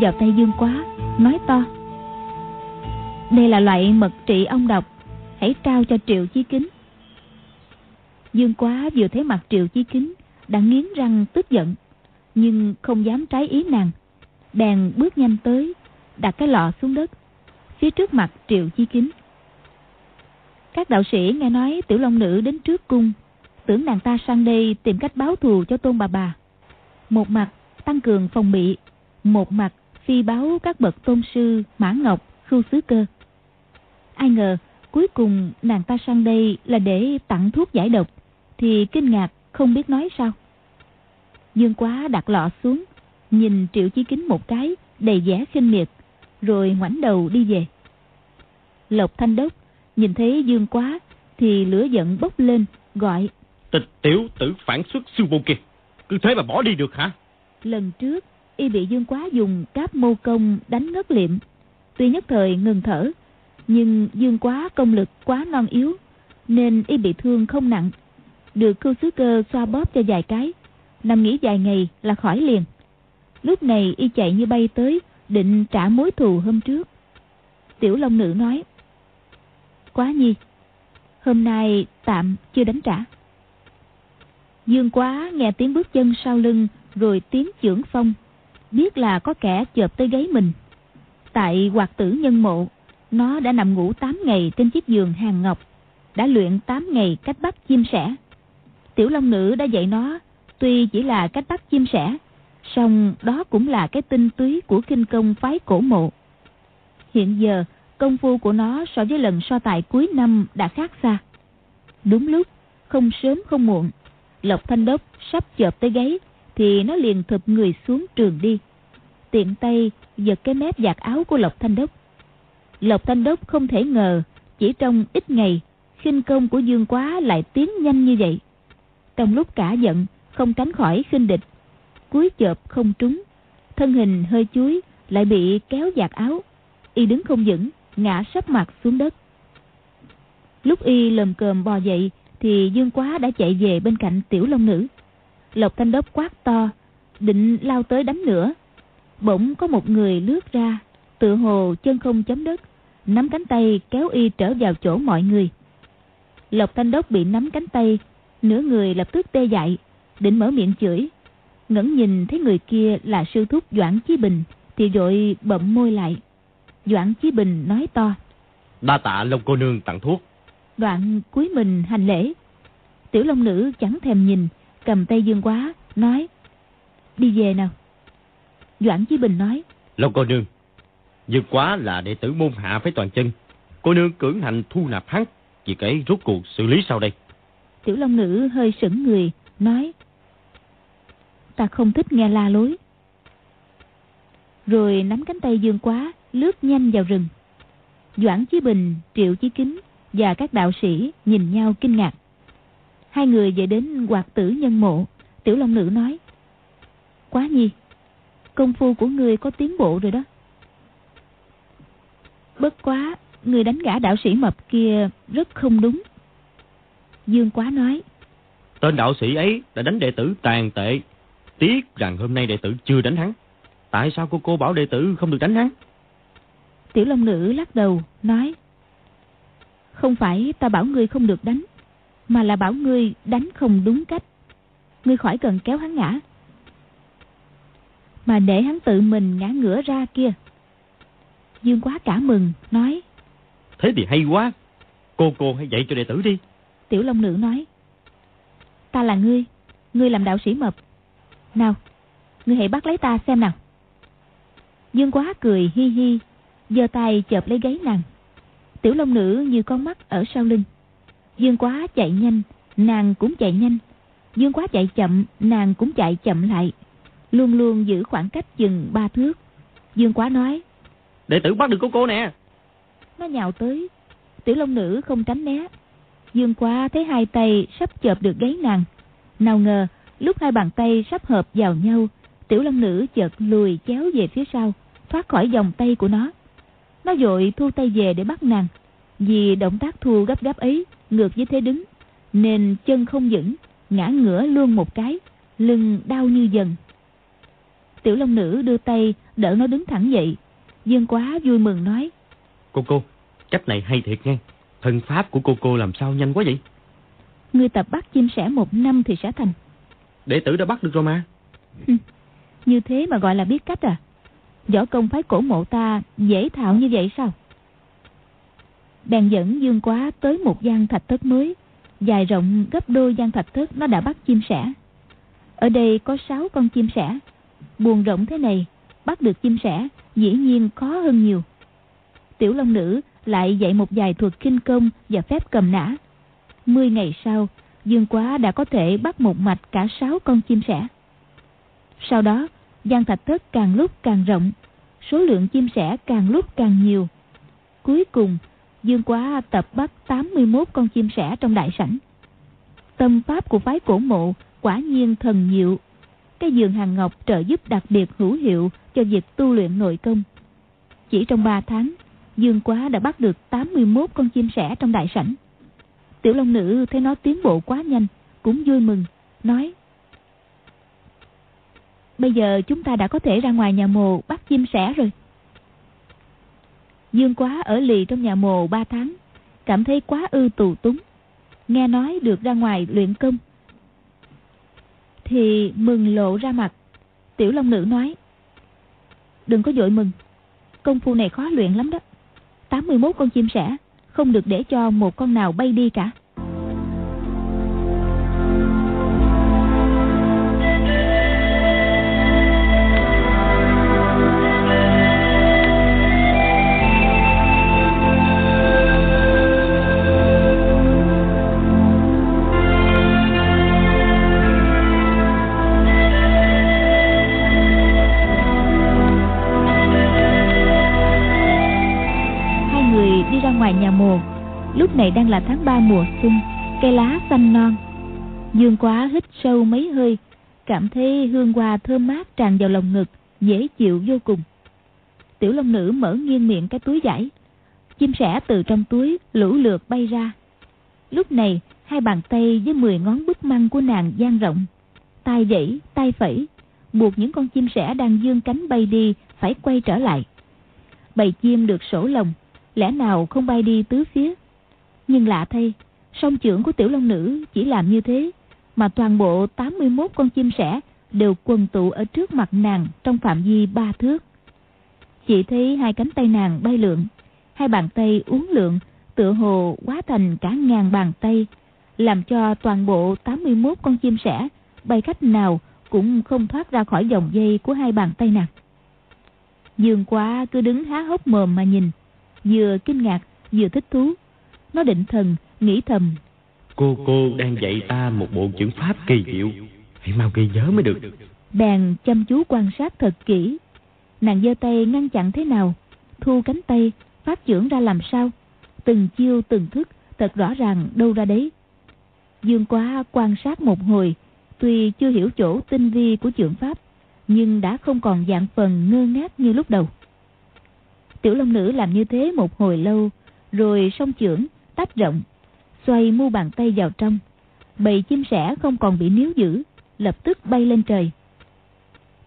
vào tay Dương Quá, Nói to. Đây là loại mật trị ong độc Hãy trao cho Triệu Chí Kính. Dương Quá vừa thấy mặt Triệu Chí Kính Đã nghiến răng tức giận, Nhưng không dám trái ý nàng. Bèn bước nhanh tới, Đặt cái lọ xuống đất, Phía trước mặt Triệu Chí Kính. Các đạo sĩ nghe nói Tiểu Long Nữ đến trước cung, Tưởng nàng ta sang đây tìm cách báo thù cho tôn bà bà. Một mặt tăng cường phòng bị, Một mặt phi báo các bậc tôn sư Mã Ngọc, Khưu Sứ Cơ. Ai ngờ cuối cùng nàng ta sang đây là để tặng thuốc giải độc Thì kinh ngạc không biết nói sao. Dương quá đặt lọ xuống Nhìn Triệu Chí Kính một cái Đầy vẻ khinh miệt Rồi ngoảnh đầu đi về. Lộc Thanh Đốc Nhìn thấy Dương quá Thì lửa giận bốc lên Gọi Tịch tiểu tử phản xuất sư vô kia Cứ thế mà bỏ đi được hả? Lần trước Y bị Dương quá dùng cáp mô công đánh ngất liệm. Tuy nhất thời ngừng thở, Nhưng Dương quá công lực quá non yếu, Nên Y bị thương không nặng. Được cưu sứ cơ xoa bóp cho vài cái, Nằm nghỉ vài ngày là khỏi liền. Lúc này y chạy như bay tới, Định trả mối thù hôm trước. Tiểu Long Nữ nói, Quá nhi, Hôm nay tạm chưa đánh trả. Dương quá nghe tiếng bước chân sau lưng, Rồi tiếng trưởng phong. Biết là có kẻ chợp tới gáy mình Tại hoạt tử nhân mộ Nó đã nằm ngủ 8 ngày trên chiếc giường hàng ngọc Đã luyện 8 ngày cách bắt chim sẻ Tiểu Long Nữ đã dạy nó Tuy chỉ là cách bắt chim sẻ song đó cũng là cái tinh túy của kinh công phái cổ mộ. Hiện giờ, công phu của nó so với lần so tài cuối năm đã khác xa. Đúng lúc, không sớm không muộn, Lộc Thanh Đốc sắp chợp tới gáy, thì nó liền thụp người xuống trường đi. Tiện tay giật cái mép giặt áo của Lộc Thanh Đốc. Lộc Thanh Đốc không thể ngờ, chỉ trong ít ngày, khinh công của Dương Quá lại tiến nhanh như vậy. Trong lúc cả giận, không tránh khỏi khinh địch cúi chợp không trúng thân hình hơi chuối lại bị kéo giạt áo y đứng không vững ngã sấp mặt xuống đất lúc y lầm cờm bò dậy thì dương quá đã chạy về bên cạnh tiểu long nữ lộc thanh đốc quát to định lao tới đánh nữa bỗng có một người lướt ra tựa hồ chân không chấm đất nắm cánh tay kéo y trở vào chỗ mọi người lộc thanh đốc bị nắm cánh tay nửa người lập tức tê dại định mở miệng chửi ngẩng nhìn thấy người kia là sư thúc Doãn Chí Bình thì rồi bậm môi lại. Doãn Chí Bình nói to. Đa tạ Long cô nương tặng thuốc. Đoạn cúi mình hành lễ. Tiểu Long nữ chẳng thèm nhìn, cầm tay Dương Quá, nói. Đi về nào. Doãn Chí Bình nói. Long cô nương, Dương Quá là đệ tử môn hạ phải toàn chân. Cô nương cưỡng hành thu nạp hắn, chỉ kể rốt cuộc xử lý sau đây. Tiểu Long nữ hơi sững người, nói ta không thích nghe la lối. Rồi nắm cánh tay Dương Quá, lướt nhanh vào rừng. Doãn Chí Bình, Triệu Chí Kính và các đạo sĩ nhìn nhau kinh ngạc. Hai người về đến hoạt tử nhân mộ, Tiểu Long Nữ nói. Quá nhi, công phu của người có tiến bộ rồi đó. Bất quá, người đánh gã đạo sĩ mập kia rất không đúng. Dương Quá nói. Tên đạo sĩ ấy đã đánh đệ tử tàn tệ Tiếc rằng hôm nay đệ tử chưa đánh hắn. Tại sao cô cô bảo đệ tử không được đánh hắn? Tiểu Long Nữ lắc đầu, nói. Không phải ta bảo ngươi không được đánh, mà là bảo ngươi đánh không đúng cách. Ngươi khỏi cần kéo hắn ngã. Mà để hắn tự mình ngã ngửa ra kia. Dương quá cả mừng, nói. Thế thì hay quá. Cô cô hãy dạy cho đệ tử đi. Tiểu Long Nữ nói. Ta là ngươi, ngươi làm đạo sĩ mập, nào, ngươi hãy bắt lấy ta xem nào. Dương quá cười hi hi, giơ tay chợp lấy gáy nàng. Tiểu long nữ như con mắt ở sau lưng. Dương quá chạy nhanh, nàng cũng chạy nhanh. Dương quá chạy chậm, nàng cũng chạy chậm lại. Luôn luôn giữ khoảng cách chừng ba thước. Dương quá nói. Đệ tử bắt được cô cô nè. Nó nhào tới. Tiểu long nữ không tránh né. Dương quá thấy hai tay sắp chợp được gáy nàng. Nào ngờ Lúc hai bàn tay sắp hợp vào nhau, tiểu long nữ chợt lùi chéo về phía sau, thoát khỏi vòng tay của nó. Nó vội thu tay về để bắt nàng. Vì động tác thu gấp gáp ấy, ngược với thế đứng, nên chân không vững, ngã ngửa luôn một cái, lưng đau như dần. Tiểu Long Nữ đưa tay đỡ nó đứng thẳng dậy. Dương quá vui mừng nói. Cô cô, cách này hay thiệt nghe. Thần pháp của cô cô làm sao nhanh quá vậy? Người tập bắt chim sẻ một năm thì sẽ thành. Đệ tử đã bắt được rồi mà. như thế mà gọi là biết cách à? Võ công phái cổ mộ ta dễ thạo như vậy sao? Bèn dẫn Dương Quá tới một gian thạch thất mới, dài rộng gấp đôi gian thạch thất nó đã bắt chim sẻ. Ở đây có sáu con chim sẻ, buồn rộng thế này, bắt được chim sẻ dĩ nhiên khó hơn nhiều. Tiểu Long Nữ lại dạy một vài thuật kinh công và phép cầm nã. Mười ngày sau, Dương Quá đã có thể bắt một mạch cả sáu con chim sẻ. Sau đó, gian thạch thất càng lúc càng rộng, số lượng chim sẻ càng lúc càng nhiều. Cuối cùng, Dương Quá tập bắt 81 con chim sẻ trong đại sảnh. Tâm pháp của phái cổ mộ quả nhiên thần diệu. Cái giường hàng ngọc trợ giúp đặc biệt hữu hiệu cho việc tu luyện nội công. Chỉ trong 3 tháng, Dương Quá đã bắt được 81 con chim sẻ trong đại sảnh. Tiểu Long Nữ thấy nó tiến bộ quá nhanh, cũng vui mừng, nói Bây giờ chúng ta đã có thể ra ngoài nhà mồ bắt chim sẻ rồi. Dương quá ở lì trong nhà mồ ba tháng, cảm thấy quá ư tù túng. Nghe nói được ra ngoài luyện công. Thì mừng lộ ra mặt. Tiểu Long Nữ nói. Đừng có dội mừng. Công phu này khó luyện lắm đó. 81 con chim sẻ, không được để cho một con nào bay đi cả. Này đang là tháng 3 mùa xuân Cây lá xanh non. Dương quá hít sâu mấy hơi Cảm thấy hương hoa thơm mát tràn vào lòng ngực Dễ chịu vô cùng. Tiểu Long Nữ mở nghiêng miệng cái túi giải. Chim sẻ từ trong túi lũ lượt bay ra. Lúc này hai bàn tay với 10 ngón bức măng của nàng dang rộng. Tay dãy, tay phẩy Buộc những con chim sẻ đang dương cánh bay đi Phải quay trở lại. Bầy chim được sổ lồng Lẽ nào không bay đi tứ phía? Nhưng lạ thay, song trưởng của tiểu long nữ chỉ làm như thế, mà toàn bộ 81 con chim sẻ đều quần tụ ở trước mặt nàng trong phạm vi ba thước. Chỉ thấy hai cánh tay nàng bay lượn, hai bàn tay uốn lượn, tựa hồ quá thành cả ngàn bàn tay, làm cho toàn bộ 81 con chim sẻ bay cách nào cũng không thoát ra khỏi dòng dây của hai bàn tay nàng. Dương quá cứ đứng há hốc mồm mà nhìn, vừa kinh ngạc vừa thích thú. Nó định thần, nghĩ thầm. Cô cô đang dạy ta một bộ chữ pháp kỳ diệu. Hãy mau ghi nhớ mới được. Bèn chăm chú quan sát thật kỹ. Nàng giơ tay ngăn chặn thế nào, thu cánh tay, phát trưởng ra làm sao. Từng chiêu từng thức, thật rõ ràng đâu ra đấy. Dương quá quan sát một hồi, tuy chưa hiểu chỗ tinh vi của trưởng pháp, nhưng đã không còn dạng phần ngơ ngác như lúc đầu. Tiểu Long Nữ làm như thế một hồi lâu, rồi song trưởng tách rộng, xoay mu bàn tay vào trong. Bầy chim sẻ không còn bị níu giữ, lập tức bay lên trời.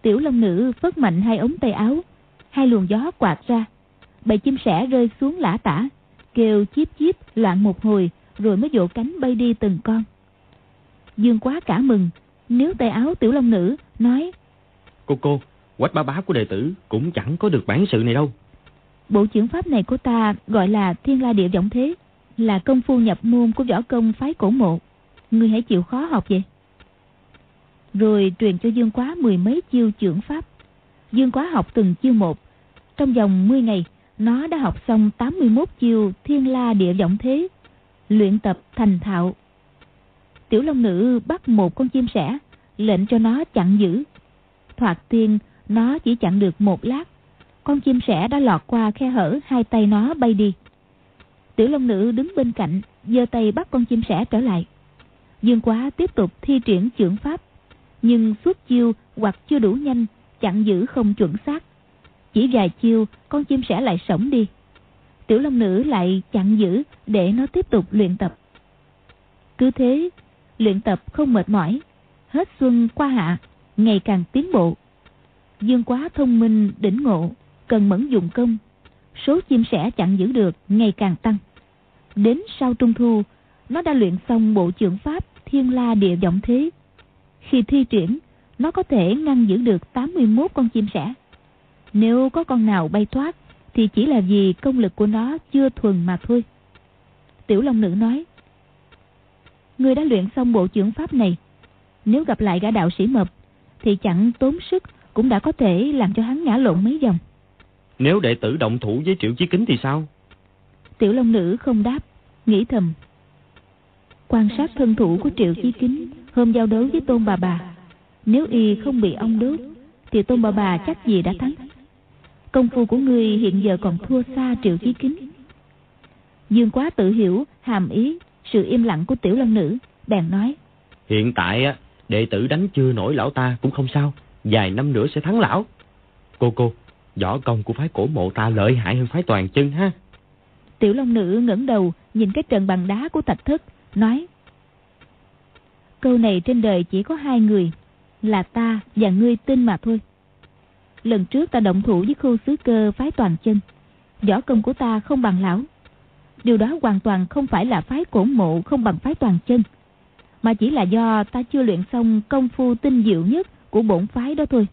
Tiểu Long Nữ phất mạnh hai ống tay áo, hai luồng gió quạt ra. Bầy chim sẻ rơi xuống lã tả, kêu chíp chíp loạn một hồi rồi mới vỗ cánh bay đi từng con. Dương quá cả mừng, nếu tay áo Tiểu Long Nữ nói Cô cô, quách bá bá của đệ tử cũng chẳng có được bản sự này đâu. Bộ trưởng pháp này của ta gọi là thiên la địa giọng thế là công phu nhập môn của võ công phái cổ mộ. Ngươi hãy chịu khó học vậy. Rồi truyền cho Dương Quá mười mấy chiêu trưởng pháp. Dương Quá học từng chiêu một. Trong vòng 10 ngày, nó đã học xong 81 chiêu thiên la địa vọng thế. Luyện tập thành thạo. Tiểu Long Nữ bắt một con chim sẻ, lệnh cho nó chặn giữ. Thoạt tiên, nó chỉ chặn được một lát. Con chim sẻ đã lọt qua khe hở hai tay nó bay đi. Tiểu Long Nữ đứng bên cạnh, giơ tay bắt con chim sẻ trở lại. Dương Quá tiếp tục thi triển trưởng pháp, nhưng suốt chiêu hoặc chưa đủ nhanh, chặn giữ không chuẩn xác. Chỉ vài chiêu, con chim sẻ lại sống đi. Tiểu Long Nữ lại chặn giữ để nó tiếp tục luyện tập. Cứ thế, luyện tập không mệt mỏi, hết xuân qua hạ, ngày càng tiến bộ. Dương quá thông minh, đỉnh ngộ, cần mẫn dụng công. Số chim sẻ chặn giữ được ngày càng tăng. Đến sau trung thu, nó đã luyện xong bộ trưởng pháp thiên la địa vọng thế. Khi thi triển, nó có thể ngăn giữ được 81 con chim sẻ. Nếu có con nào bay thoát, thì chỉ là vì công lực của nó chưa thuần mà thôi. Tiểu Long Nữ nói, Người đã luyện xong bộ trưởng pháp này, nếu gặp lại gã đạo sĩ mập, thì chẳng tốn sức cũng đã có thể làm cho hắn ngã lộn mấy vòng. Nếu đệ tử động thủ với Triệu Chí Kính thì sao? Tiểu Long Nữ không đáp, nghĩ thầm. Quan sát thân thủ của Triệu Chí Kính hôm giao đấu với Tôn Bà Bà. Nếu y không bị ông đốt, thì Tôn Bà Bà chắc gì đã thắng. Công phu của ngươi hiện giờ còn thua xa Triệu Chí Kính. Dương quá tự hiểu, hàm ý, sự im lặng của Tiểu Long Nữ, bèn nói. Hiện tại á, đệ tử đánh chưa nổi lão ta cũng không sao, vài năm nữa sẽ thắng lão. Cô cô, võ công của phái cổ mộ ta lợi hại hơn phái toàn chân ha. Tiểu Long Nữ ngẩng đầu nhìn cái trần bằng đá của thạch thất, nói. Câu này trên đời chỉ có hai người, là ta và ngươi tin mà thôi. Lần trước ta động thủ với khu sứ cơ phái toàn chân, võ công của ta không bằng lão. Điều đó hoàn toàn không phải là phái cổ mộ không bằng phái toàn chân, mà chỉ là do ta chưa luyện xong công phu tinh diệu nhất của bổn phái đó thôi.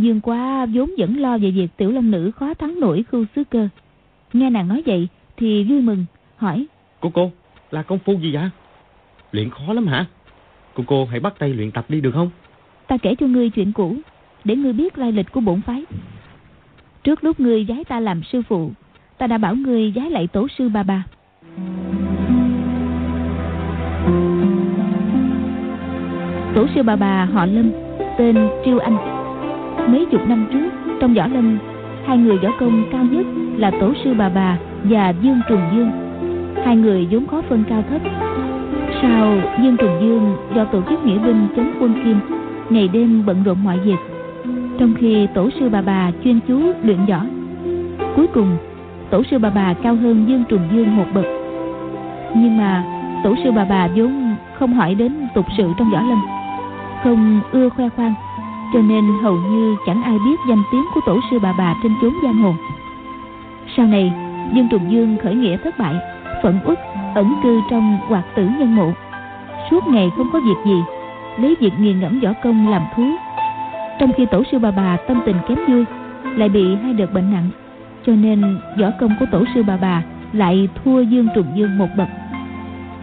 Dương quá vốn vẫn lo về việc tiểu long nữ khó thắng nổi khu sứ cơ. Nghe nàng nói vậy thì vui mừng, hỏi. Cô cô, là công phu gì vậy? Luyện khó lắm hả? Cô cô hãy bắt tay luyện tập đi được không? Ta kể cho ngươi chuyện cũ, để ngươi biết lai lịch của bổn phái. Trước lúc ngươi giái ta làm sư phụ, ta đã bảo ngươi giái lại tổ sư bà bà. Tổ sư bà bà họ Lâm, tên Triêu Anh. Mấy chục năm trước, trong võ lâm, hai người võ công cao nhất là tổ sư bà bà và Dương Trùng Dương. Hai người vốn khó phân cao thấp. Sau Dương Trùng Dương do tổ chức nghĩa binh chống quân Kim, ngày đêm bận rộn mọi việc. Trong khi tổ sư bà bà chuyên chú luyện võ. Cuối cùng, tổ sư bà bà cao hơn Dương Trùng Dương một bậc. Nhưng mà tổ sư bà bà vốn không hỏi đến tục sự trong võ lâm không ưa khoe khoang cho nên hầu như chẳng ai biết danh tiếng của tổ sư bà bà trên chốn giang hồ. Sau này, dương trùng dương khởi nghĩa thất bại phẫn uất, ẩn cư trong hoạt tử nhân mộ. Suốt ngày không có việc gì, lấy việc nghiền ngẫm võ công làm thú. Trong khi tổ sư bà bà tâm tình kém vui, lại bị hai đợt bệnh nặng, cho nên võ công của tổ sư bà bà lại thua dương trùng dương một bậc.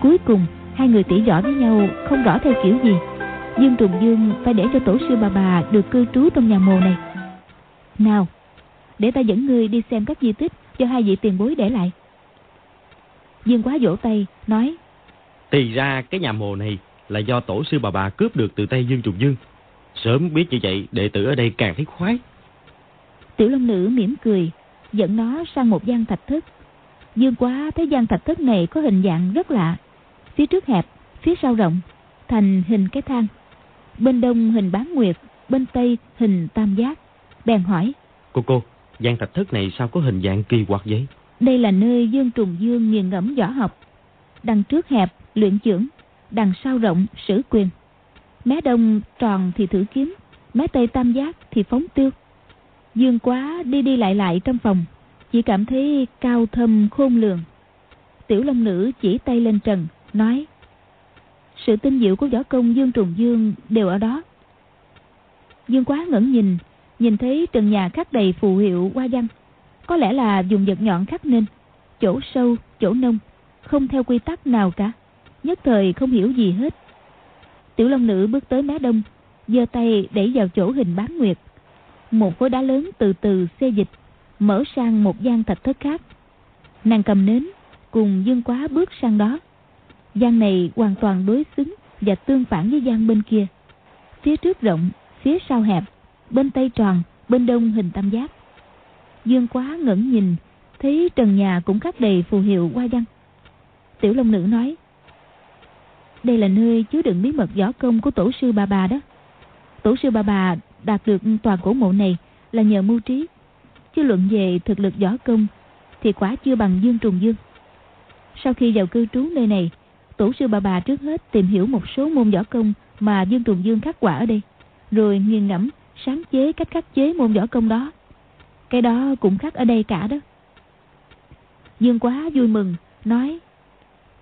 Cuối cùng, hai người tỷ võ với nhau không rõ theo kiểu gì. Dương Trùng Dương phải để cho tổ sư bà bà được cư trú trong nhà mồ này. Nào, để ta dẫn ngươi đi xem các di tích cho hai vị tiền bối để lại. Dương quá vỗ tay, nói. Thì ra cái nhà mồ này là do tổ sư bà bà cướp được từ tay Dương Trùng Dương. Sớm biết như vậy, đệ tử ở đây càng thấy khoái. Tiểu Long Nữ mỉm cười, dẫn nó sang một gian thạch thất. Dương quá thấy gian thạch thất này có hình dạng rất lạ. Phía trước hẹp, phía sau rộng, thành hình cái thang bên đông hình bán nguyệt, bên tây hình tam giác. Bèn hỏi. Cô cô, gian thạch thất này sao có hình dạng kỳ quặc vậy? Đây là nơi Dương Trùng Dương nghiền ngẫm võ học. Đằng trước hẹp, luyện trưởng, đằng sau rộng, sử quyền. Mé đông tròn thì thử kiếm, mé tây tam giác thì phóng tiêu. Dương quá đi đi lại lại trong phòng, chỉ cảm thấy cao thâm khôn lường. Tiểu Long Nữ chỉ tay lên trần, nói sự tinh diệu của võ công Dương Trùng Dương đều ở đó. Dương quá ngẩn nhìn, nhìn thấy trần nhà khắc đầy phù hiệu hoa văn. Có lẽ là dùng vật nhọn khắc nên, chỗ sâu, chỗ nông, không theo quy tắc nào cả. Nhất thời không hiểu gì hết. Tiểu Long Nữ bước tới mé đông, giơ tay đẩy vào chỗ hình bán nguyệt. Một khối đá lớn từ từ xê dịch, mở sang một gian thạch thất khác. Nàng cầm nến, cùng Dương Quá bước sang đó gian này hoàn toàn đối xứng và tương phản với gian bên kia. Phía trước rộng, phía sau hẹp, bên tây tròn, bên đông hình tam giác. Dương quá ngẩn nhìn, thấy trần nhà cũng khắc đầy phù hiệu hoa văn. Tiểu long nữ nói, đây là nơi chứa đựng bí mật võ công của tổ sư bà bà đó. Tổ sư bà bà đạt được toàn cổ mộ này là nhờ mưu trí. Chứ luận về thực lực võ công thì quả chưa bằng dương trùng dương. Sau khi vào cư trú nơi này Tổ sư bà bà trước hết tìm hiểu một số môn võ công mà Dương Trùng Dương khắc quả ở đây. rồi nghiền ngẫm sáng chế cách khắc chế môn võ công đó. Cái đó cũng khác ở đây cả đó. Dương quá vui mừng, nói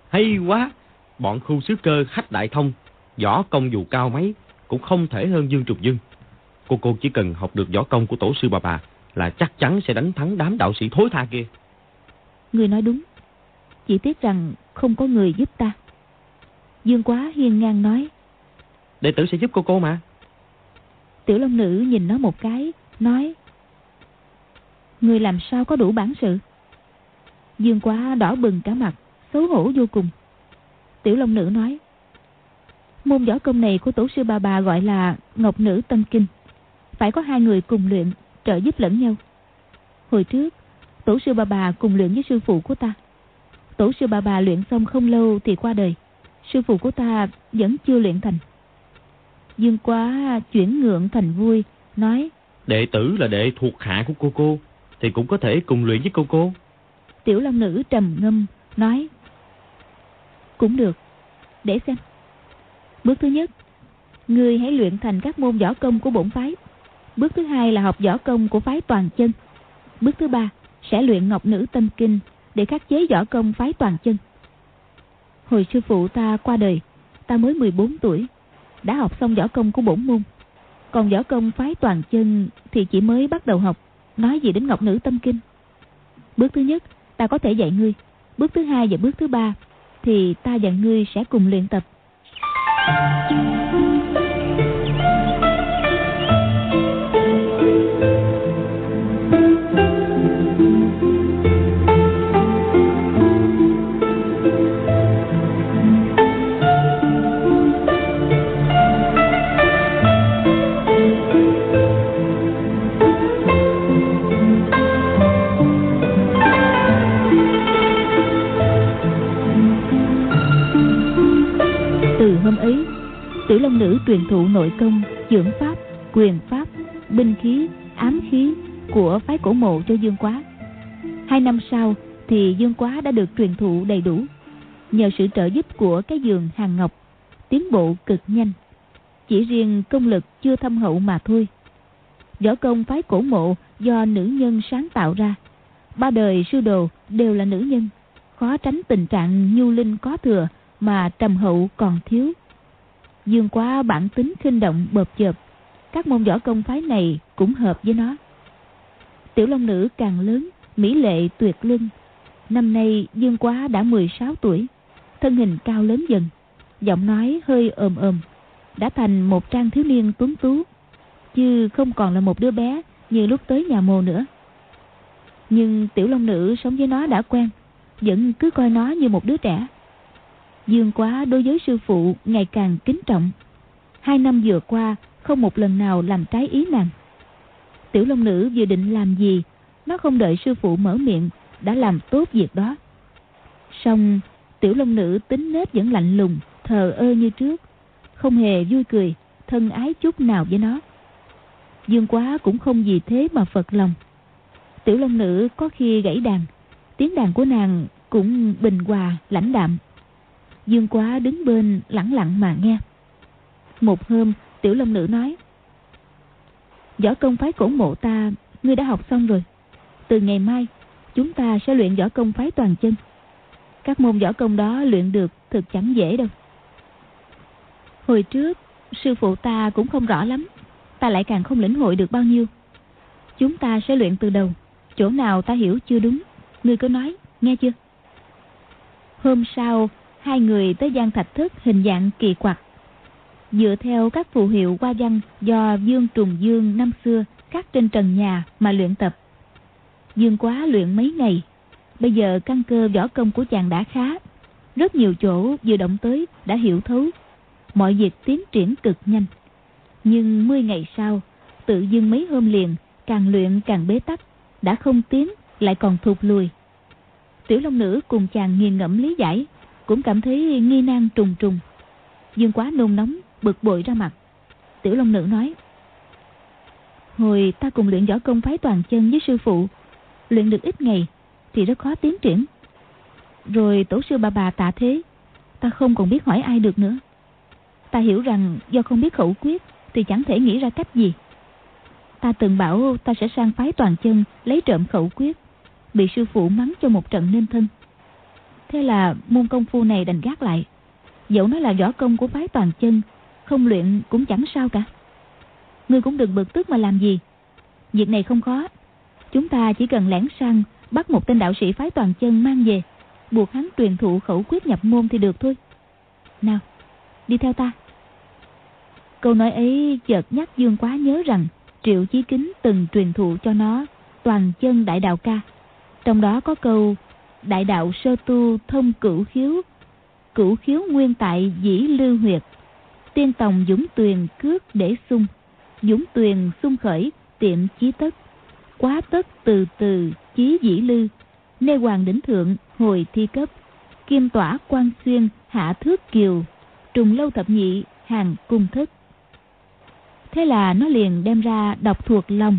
Hay quá, bọn khu sứ cơ khách đại thông, võ công dù cao mấy, cũng không thể hơn Dương Trùng Dương. Cô cô chỉ cần học được võ công của tổ sư bà bà là chắc chắn sẽ đánh thắng đám đạo sĩ thối tha kia. Người nói đúng, chỉ tiếc rằng không có người giúp ta. Dương quá hiên ngang nói Đệ tử sẽ giúp cô cô mà. Tiểu Long Nữ nhìn nó một cái, nói Người làm sao có đủ bản sự? Dương quá đỏ bừng cả mặt, xấu hổ vô cùng. Tiểu Long Nữ nói Môn võ công này của tổ sư bà bà gọi là Ngọc Nữ Tâm Kinh. Phải có hai người cùng luyện, trợ giúp lẫn nhau. Hồi trước, tổ sư bà bà cùng luyện với sư phụ của ta. Tổ sư bà bà luyện xong không lâu thì qua đời. Sư phụ của ta vẫn chưa luyện thành. Dương quá chuyển ngượng thành vui, nói Đệ tử là đệ thuộc hạ của cô cô, thì cũng có thể cùng luyện với cô cô. Tiểu Long Nữ trầm ngâm, nói Cũng được, để xem. Bước thứ nhất, người hãy luyện thành các môn võ công của bổn phái. Bước thứ hai là học võ công của phái toàn chân. Bước thứ ba sẽ luyện ngọc nữ tâm kinh để khắc chế võ công phái toàn chân. Hồi sư phụ ta qua đời, ta mới 14 tuổi, đã học xong võ công của bổn môn. Còn võ công phái toàn chân thì chỉ mới bắt đầu học, nói gì đến ngọc nữ tâm kinh. Bước thứ nhất, ta có thể dạy ngươi. Bước thứ hai và bước thứ ba thì ta và ngươi sẽ cùng luyện tập. Nội công, dưỡng pháp, quyền pháp, binh khí, ám khí của phái cổ mộ cho Dương Quá. Hai năm sau thì Dương Quá đã được truyền thụ đầy đủ. Nhờ sự trợ giúp của cái giường hàng ngọc, tiến bộ cực nhanh. Chỉ riêng công lực chưa thâm hậu mà thôi. Võ công phái cổ mộ do nữ nhân sáng tạo ra. Ba đời sư đồ đều là nữ nhân. Khó tránh tình trạng nhu linh có thừa mà trầm hậu còn thiếu. Dương quá bản tính khinh động bợp chợp, các môn võ công phái này cũng hợp với nó. Tiểu Long Nữ càng lớn, mỹ lệ tuyệt luân. Năm nay Dương quá đã 16 tuổi, thân hình cao lớn dần, giọng nói hơi ồm ồm, đã thành một trang thiếu niên tuấn tú, chứ không còn là một đứa bé như lúc tới nhà mồ nữa. Nhưng Tiểu Long Nữ sống với nó đã quen, vẫn cứ coi nó như một đứa trẻ. Dương quá đối với sư phụ ngày càng kính trọng. Hai năm vừa qua, không một lần nào làm trái ý nàng. Tiểu Long Nữ vừa định làm gì, nó không đợi sư phụ mở miệng, đã làm tốt việc đó. Xong, Tiểu Long Nữ tính nết vẫn lạnh lùng, thờ ơ như trước, không hề vui cười, thân ái chút nào với nó. Dương quá cũng không vì thế mà phật lòng. Tiểu Long Nữ có khi gãy đàn, tiếng đàn của nàng cũng bình hòa, lãnh đạm. Dương quá đứng bên lặng lặng mà nghe. Một hôm, Tiểu Long Nữ nói. Võ công phái cổ mộ ta, ngươi đã học xong rồi. Từ ngày mai, chúng ta sẽ luyện võ công phái toàn chân. Các môn võ công đó luyện được thực chẳng dễ đâu. Hồi trước, sư phụ ta cũng không rõ lắm. Ta lại càng không lĩnh hội được bao nhiêu. Chúng ta sẽ luyện từ đầu. Chỗ nào ta hiểu chưa đúng. Ngươi cứ nói, nghe chưa? Hôm sau, hai người tới gian thạch thất hình dạng kỳ quặc. Dựa theo các phù hiệu qua văn do Dương Trùng Dương năm xưa khắc trên trần nhà mà luyện tập. Dương quá luyện mấy ngày, bây giờ căn cơ võ công của chàng đã khá. Rất nhiều chỗ vừa động tới đã hiểu thấu, mọi việc tiến triển cực nhanh. Nhưng 10 ngày sau, tự dưng mấy hôm liền, càng luyện càng bế tắc, đã không tiến, lại còn thụt lùi. Tiểu Long Nữ cùng chàng nghiền ngẫm lý giải, cũng cảm thấy nghi nan trùng trùng. Dương quá nôn nóng, bực bội ra mặt. Tiểu Long Nữ nói, Hồi ta cùng luyện võ công phái toàn chân với sư phụ, luyện được ít ngày thì rất khó tiến triển. Rồi tổ sư bà bà tạ thế, ta không còn biết hỏi ai được nữa. Ta hiểu rằng do không biết khẩu quyết Thì chẳng thể nghĩ ra cách gì Ta từng bảo ta sẽ sang phái toàn chân Lấy trộm khẩu quyết Bị sư phụ mắng cho một trận nên thân Thế là môn công phu này đành gác lại. Dẫu nó là võ công của phái toàn chân, Không luyện cũng chẳng sao cả. Ngươi cũng đừng bực tức mà làm gì. Việc này không khó. Chúng ta chỉ cần lẻn sang, Bắt một tên đạo sĩ phái toàn chân mang về. Buộc hắn truyền thụ khẩu quyết nhập môn thì được thôi. Nào, Đi theo ta. Câu nói ấy chợt nhắc Dương Quá nhớ rằng Triệu Chí Kính từng truyền thụ cho nó Toàn chân đại đạo ca. Trong đó có câu Đại đạo sơ tu thông cửu khiếu Cửu khiếu nguyên tại dĩ lưu huyệt Tiên tòng dũng tuyền cước để sung. Dũng tuyền sung khởi, tiệm chí tất. Quá tất từ từ chí dĩ lư Nê hoàng đỉnh thượng hồi thi cấp. Kim tỏa quan xuyên hạ thước kiều. Trùng lâu thập nhị hàng cung thất. Thế là nó liền đem ra đọc thuộc lòng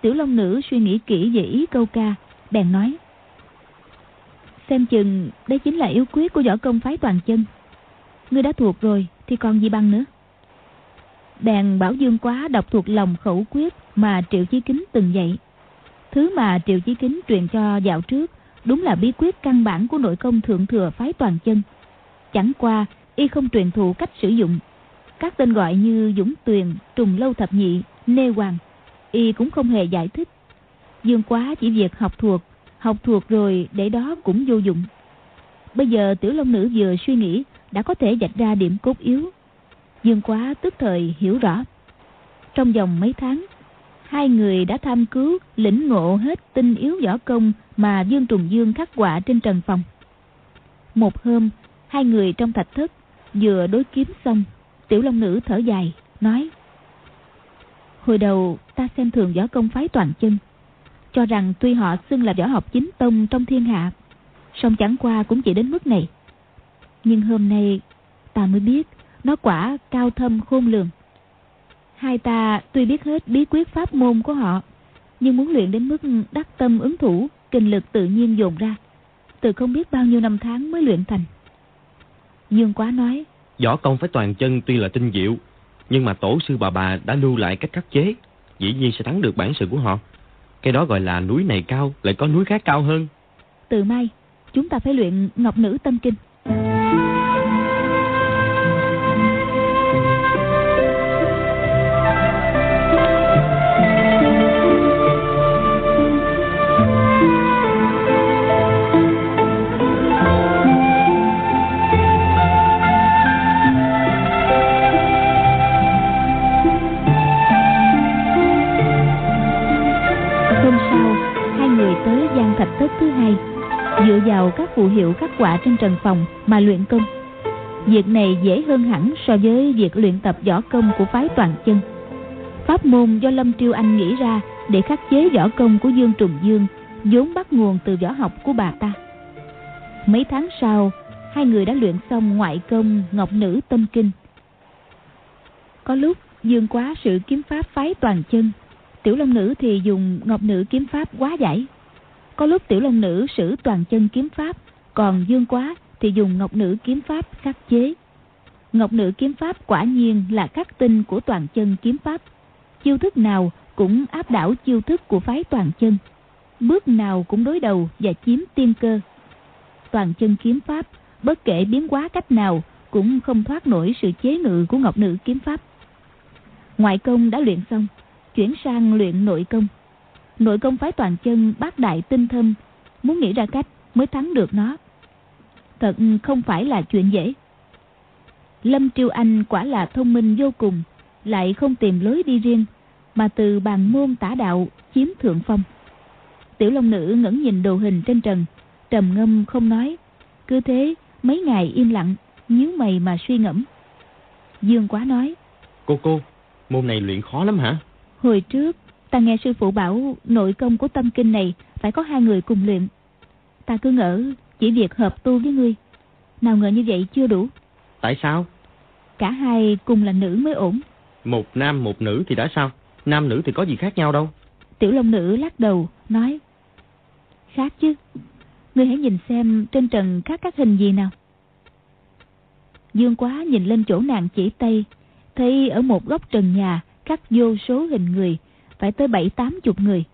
Tiểu Long Nữ suy nghĩ kỹ về ý câu ca, Bèn nói Xem chừng đây chính là yếu quyết của võ công phái toàn chân. Ngươi đã thuộc rồi thì còn gì bằng nữa? Bèn bảo Dương Quá đọc thuộc lòng khẩu quyết mà Triệu Chí Kính từng dạy. Thứ mà Triệu Chí Kính truyền cho dạo trước Đúng là bí quyết căn bản của nội công thượng thừa phái toàn chân. Chẳng qua y không truyền thụ cách sử dụng. Các tên gọi như Dũng Tuyền, Trùng Lâu Thập Nhị, Nê Hoàng Y cũng không hề giải thích. Dương quá chỉ việc học thuộc Học thuộc rồi để đó cũng vô dụng. Bây giờ tiểu long nữ vừa suy nghĩ Đã có thể dạch ra điểm cốt yếu. Dương quá tức thời hiểu rõ. Trong vòng mấy tháng Hai người đã tham cứu Lĩnh ngộ hết tinh yếu võ công Mà Dương Trùng Dương khắc họa trên trần phòng. Một hôm Hai người trong thạch thất Vừa đối kiếm xong Tiểu Long Nữ thở dài, nói Hồi đầu ta xem thường võ công phái toàn chân cho rằng tuy họ xưng là võ học chính tông trong thiên hạ song chẳng qua cũng chỉ đến mức này. Nhưng hôm nay ta mới biết Nó quả cao thâm khôn lường. Hai ta tuy biết hết bí quyết pháp môn của họ Nhưng muốn luyện đến mức đắc tâm ứng thủ Kinh lực tự nhiên dồn ra Từ không biết bao nhiêu năm tháng mới luyện thành. Dương Quá nói Võ công phải toàn chân tuy là tinh diệu, nhưng mà tổ sư bà bà đã lưu lại cách khắc chế, dĩ nhiên sẽ thắng được bản sự của họ. Cái đó gọi là núi này cao, lại có núi khác cao hơn. Từ mai, chúng ta phải luyện Ngọc Nữ Tâm Kinh. Quả trên trần phòng mà luyện công. Việc này dễ hơn hẳn so với việc luyện tập võ công của phái toàn chân. Pháp môn do Lâm Triêu Anh nghĩ ra để khắc chế võ công của Dương Trùng Dương vốn bắt nguồn từ võ học của bà ta. Mấy tháng sau, hai người đã luyện xong ngoại công Ngọc Nữ Tâm Kinh. Có lúc Dương quá sự kiếm pháp phái toàn chân, Tiểu Long Nữ thì dùng Ngọc Nữ kiếm pháp quá giải. Có lúc tiểu long nữ sử toàn chân kiếm pháp, còn dương quá thì dùng ngọc nữ kiếm pháp khắc chế. Ngọc nữ kiếm pháp quả nhiên là khắc tinh của toàn chân kiếm pháp. Chiêu thức nào cũng áp đảo chiêu thức của phái toàn chân. Bước nào cũng đối đầu và chiếm tiên cơ. Toàn chân kiếm pháp, bất kể biến hóa cách nào cũng không thoát nổi sự chế ngự của ngọc nữ kiếm pháp. Ngoại công đã luyện xong, chuyển sang luyện nội công nội công phái toàn chân bác đại tinh thâm muốn nghĩ ra cách mới thắng được nó thật không phải là chuyện dễ. Lâm triều anh quả là thông minh vô cùng lại không tìm lối đi riêng mà từ bàn môn tả đạo chiếm thượng phong. Tiểu long nữ ngẩng nhìn đồ hình trên trần trầm ngâm không nói cứ thế mấy ngày im lặng nhíu mày mà suy ngẫm. Dương quá nói cô cô môn này luyện khó lắm hả? Hồi trước Ta nghe sư phụ bảo nội công của tâm kinh này phải có hai người cùng luyện. Ta cứ ngỡ chỉ việc hợp tu với ngươi. Nào ngờ như vậy chưa đủ. Tại sao? Cả hai cùng là nữ mới ổn. Một nam một nữ thì đã sao? Nam nữ thì có gì khác nhau đâu. Tiểu Long Nữ lắc đầu, nói. Khác chứ. Ngươi hãy nhìn xem trên trần khác các hình gì nào. Dương quá nhìn lên chỗ nàng chỉ tay, thấy ở một góc trần nhà khắc vô số hình người, phải tới bảy tám chục người.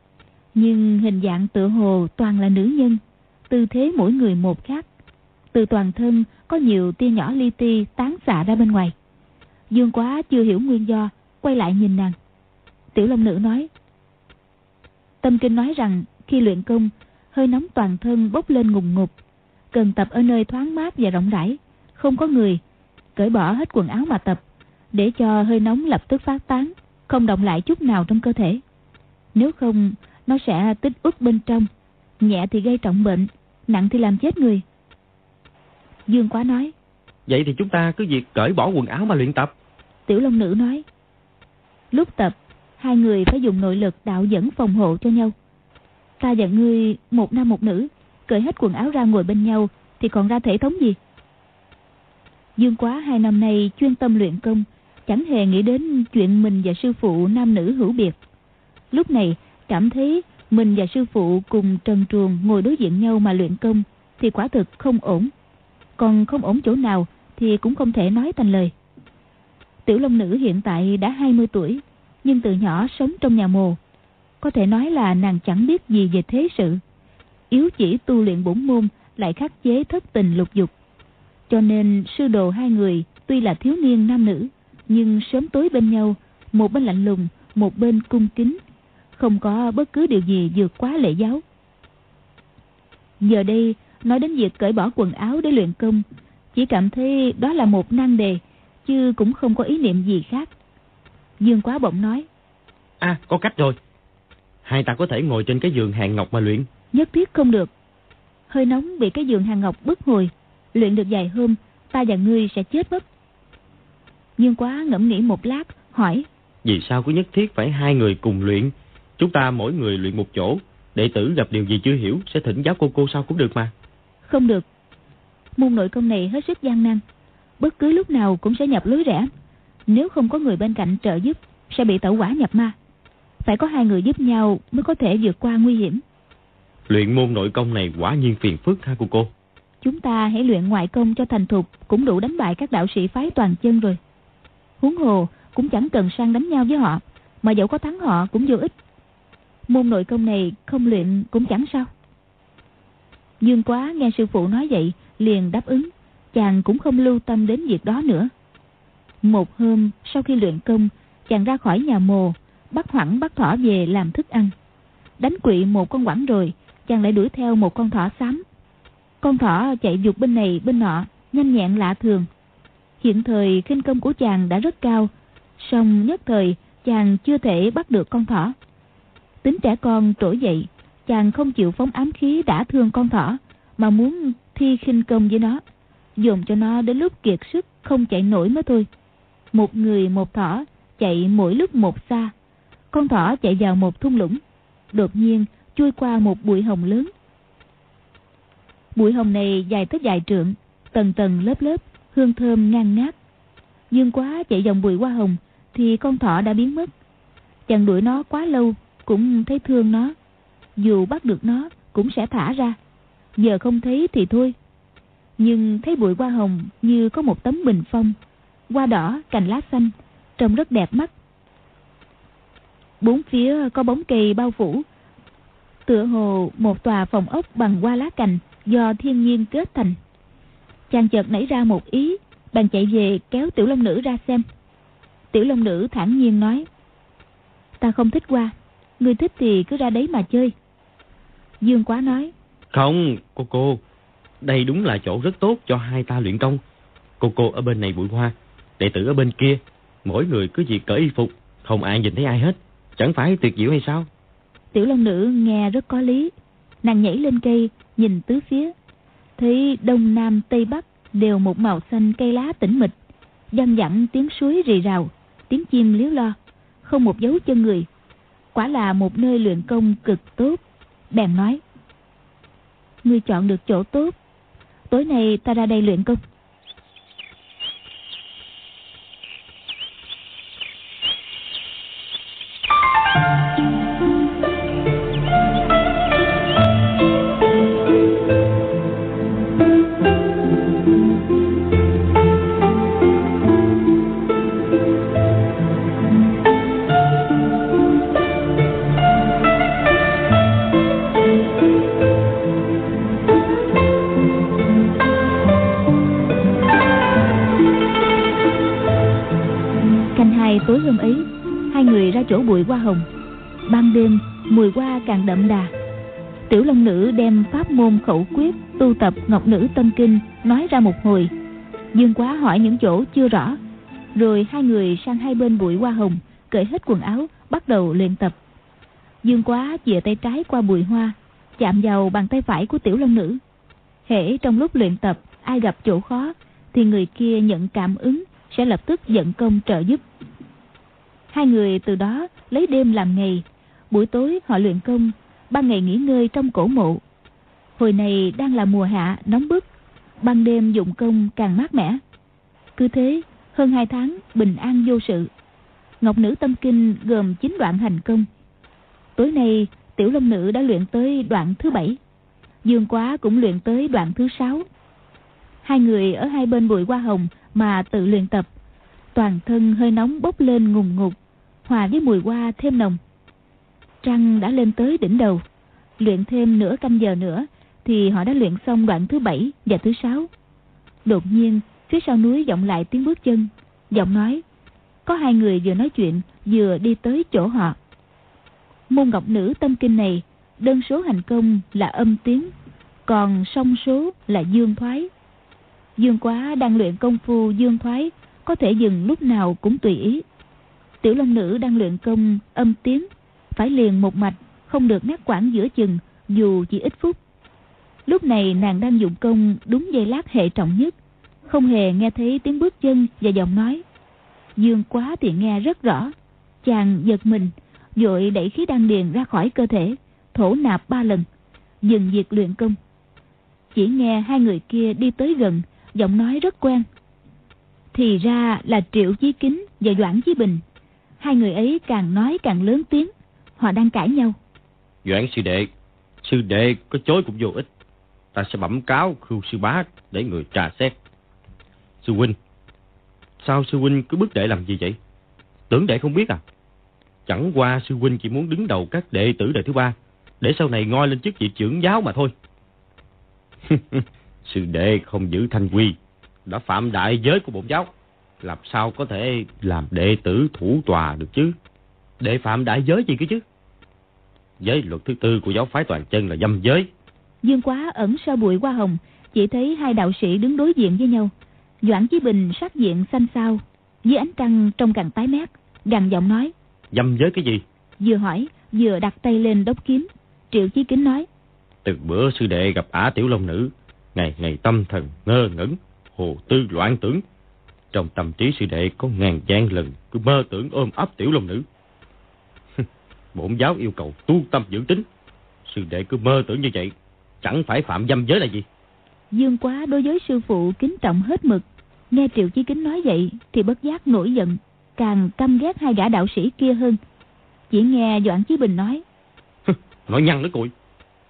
Nhưng hình dạng tựa hồ toàn là nữ nhân, tư thế mỗi người một khác. Từ toàn thân có nhiều tia nhỏ li ti tán xạ ra bên ngoài. Dương quá chưa hiểu nguyên do, quay lại nhìn nàng. Tiểu Long Nữ nói. Tâm Kinh nói rằng khi luyện công, hơi nóng toàn thân bốc lên ngùng ngục. Cần tập ở nơi thoáng mát và rộng rãi, không có người. Cởi bỏ hết quần áo mà tập, để cho hơi nóng lập tức phát tán, không động lại chút nào trong cơ thể. Nếu không, nó sẽ tích ức bên trong, nhẹ thì gây trọng bệnh, nặng thì làm chết người. Dương Quá nói. Vậy thì chúng ta cứ việc cởi bỏ quần áo mà luyện tập. Tiểu Long Nữ nói. Lúc tập, hai người phải dùng nội lực đạo dẫn phòng hộ cho nhau. Ta và ngươi một nam một nữ, cởi hết quần áo ra ngồi bên nhau thì còn ra thể thống gì? Dương Quá hai năm nay chuyên tâm luyện công, chẳng hề nghĩ đến chuyện mình và sư phụ nam nữ hữu biệt. Lúc này cảm thấy mình và sư phụ cùng trần truồng ngồi đối diện nhau mà luyện công thì quả thực không ổn. Còn không ổn chỗ nào thì cũng không thể nói thành lời. Tiểu Long Nữ hiện tại đã 20 tuổi, nhưng từ nhỏ sống trong nhà mồ. Có thể nói là nàng chẳng biết gì về thế sự. Yếu chỉ tu luyện bổn môn lại khắc chế thất tình lục dục. Cho nên sư đồ hai người tuy là thiếu niên nam nữ, nhưng sớm tối bên nhau, một bên lạnh lùng, một bên cung kính, không có bất cứ điều gì vượt quá lễ giáo. Giờ đây, nói đến việc cởi bỏ quần áo để luyện công, chỉ cảm thấy đó là một năng đề, chứ cũng không có ý niệm gì khác. Dương Quá bỗng nói. À, có cách rồi. Hai ta có thể ngồi trên cái giường hàng ngọc mà luyện. Nhất thiết không được. Hơi nóng bị cái giường hàng ngọc bức hồi. Luyện được vài hôm, ta và ngươi sẽ chết mất. Dương Quá ngẫm nghĩ một lát, hỏi. Vì sao có nhất thiết phải hai người cùng luyện? Chúng ta mỗi người luyện một chỗ. Đệ tử gặp điều gì chưa hiểu sẽ thỉnh giáo cô cô sao cũng được mà. Không được. Môn nội công này hết sức gian nan. Bất cứ lúc nào cũng sẽ nhập lưới rẽ. Nếu không có người bên cạnh trợ giúp, sẽ bị tẩu quả nhập ma. Phải có hai người giúp nhau mới có thể vượt qua nguy hiểm. Luyện môn nội công này quả nhiên phiền phức ha cô cô. Chúng ta hãy luyện ngoại công cho thành thục cũng đủ đánh bại các đạo sĩ phái toàn chân rồi. Huống hồ cũng chẳng cần sang đánh nhau với họ, mà dẫu có thắng họ cũng vô ích. Môn nội công này không luyện cũng chẳng sao. Dương quá nghe sư phụ nói vậy, liền đáp ứng. Chàng cũng không lưu tâm đến việc đó nữa. Một hôm sau khi luyện công, chàng ra khỏi nhà mồ, bắt hoẳng bắt thỏ về làm thức ăn. Đánh quỵ một con quẳng rồi, chàng lại đuổi theo một con thỏ xám. Con thỏ chạy dục bên này bên nọ, nhanh nhẹn lạ thường. Hiện thời khinh công của chàng đã rất cao, song nhất thời chàng chưa thể bắt được con thỏ. Tính trẻ con trỗi dậy, chàng không chịu phóng ám khí đã thương con thỏ, mà muốn thi khinh công với nó, dồn cho nó đến lúc kiệt sức không chạy nổi mới thôi. Một người một thỏ chạy mỗi lúc một xa. Con thỏ chạy vào một thung lũng, đột nhiên chui qua một bụi hồng lớn. Bụi hồng này dài tới dài trượng, tầng tầng lớp lớp, hương thơm ngang ngát. Dương quá chạy vòng bụi hoa hồng thì con thỏ đã biến mất. Chàng đuổi nó quá lâu cũng thấy thương nó. Dù bắt được nó cũng sẽ thả ra. Giờ không thấy thì thôi. Nhưng thấy bụi hoa hồng như có một tấm bình phong. Hoa đỏ, cành lá xanh, trông rất đẹp mắt. Bốn phía có bóng cây bao phủ. Tựa hồ một tòa phòng ốc bằng hoa lá cành do thiên nhiên kết thành. Chàng chợt nảy ra một ý, bèn chạy về kéo tiểu long nữ ra xem. Tiểu long nữ thản nhiên nói, ta không thích hoa, người thích thì cứ ra đấy mà chơi. Dương quá nói, không, cô cô, đây đúng là chỗ rất tốt cho hai ta luyện công. Cô cô ở bên này bụi hoa, đệ tử ở bên kia, mỗi người cứ việc cởi y phục, không ai nhìn thấy ai hết. Chẳng phải tuyệt diệu hay sao? Tiểu long nữ nghe rất có lý. Nàng nhảy lên cây, nhìn tứ phía. Thấy đông nam tây bắc đều một màu xanh cây lá tĩnh mịch. Văng vẳng tiếng suối rì rào, tiếng chim líu lo. Không một dấu chân người. Quả là một nơi luyện công cực tốt. Bèn nói. Ngươi chọn được chỗ tốt. Tối nay ta ra đây luyện công. Khẩu quyết tu tập ngọc nữ tâm kinh nói ra một hồi. Dương quá hỏi những chỗ chưa rõ. Rồi hai người sang hai bên bụi hoa hồng, cởi hết quần áo, bắt đầu luyện tập. Dương quá chìa tay trái qua bụi hoa, chạm vào bàn tay phải của tiểu long nữ. Hễ trong lúc luyện tập, ai gặp chỗ khó, thì người kia nhận cảm ứng, sẽ lập tức dẫn công trợ giúp. Hai người từ đó lấy đêm làm ngày. Buổi tối họ luyện công, ban ngày nghỉ ngơi trong cổ mộ hồi này đang là mùa hạ, nóng bức. Ban đêm dụng công càng mát mẻ. Cứ thế, hơn hai tháng, bình an vô sự. Ngọc nữ tâm kinh gồm chín đoạn hành công. Tối nay, tiểu long nữ đã luyện tới đoạn thứ bảy. Dương quá cũng luyện tới đoạn thứ sáu. Hai người ở hai bên bụi hoa hồng mà tự luyện tập. Toàn thân hơi nóng bốc lên ngùng ngục hòa với mùi hoa thêm nồng. Trăng đã lên tới đỉnh đầu. Luyện thêm nửa canh giờ nữa thì họ đã luyện xong đoạn thứ bảy và thứ sáu. Đột nhiên, phía sau núi vọng lại tiếng bước chân, giọng nói, có hai người vừa nói chuyện, vừa đi tới chỗ họ. Môn ngọc nữ tâm kinh này, đơn số hành công là âm tiếng, còn song số là dương thoái. Dương quá đang luyện công phu dương thoái, có thể dừng lúc nào cũng tùy ý. Tiểu long nữ đang luyện công âm tiếng, phải liền một mạch, không được ngắt quãng giữa chừng, dù chỉ ít phút lúc này nàng đang dụng công đúng giây lát hệ trọng nhất. Không hề nghe thấy tiếng bước chân và giọng nói. Dương quá thì nghe rất rõ. Chàng giật mình, vội đẩy khí đan điền ra khỏi cơ thể, thổ nạp ba lần, dừng việc luyện công. Chỉ nghe hai người kia đi tới gần, giọng nói rất quen. Thì ra là triệu chí kính và doãn chí bình. Hai người ấy càng nói càng lớn tiếng, họ đang cãi nhau. Doãn sư đệ sư đệ có chối cũng vô ích ta sẽ bẩm cáo khưu sư bá để người tra xét. Sư huynh, sao sư huynh cứ bước đệ làm gì vậy? Tưởng đệ không biết à? Chẳng qua sư huynh chỉ muốn đứng đầu các đệ tử đời thứ ba, để sau này ngoi lên chức vị trưởng giáo mà thôi. Sư đệ không giữ thanh quy, đã phạm đại giới của bổn giáo, làm sao có thể làm đệ tử thủ tòa được chứ? Đệ phạm đại giới gì cơ chứ? Giới luật thứ tư của giáo phái toàn chân là dâm giới dương quá ẩn sau bụi hoa hồng chỉ thấy hai đạo sĩ đứng đối diện với nhau. Doãn chí bình sắc diện xanh xao dưới ánh trăng trông càng tái mét gằn giọng nói. Dâm giới cái gì? Vừa hỏi vừa đặt tay lên đốc kiếm. Triệu chí kính nói. Từ bữa sư đệ gặp ả tiểu long nữ ngày ngày tâm thần ngơ ngẩn hồ tư loạn tưởng. Trong tâm trí sư đệ có ngàn gian lần cứ mơ tưởng ôm ấp tiểu long nữ. Bổn giáo yêu cầu tu tâm dưỡng tính. Sư đệ cứ mơ tưởng như vậy chẳng phải phạm dâm giới là gì? Dương quá đối với sư phụ kính trọng hết mực. Nghe triệu chí kính nói vậy thì bất giác nổi giận càng căm ghét hai gã đạo sĩ kia hơn. Chỉ nghe doãn chí bình nói nói nhăn đó cụi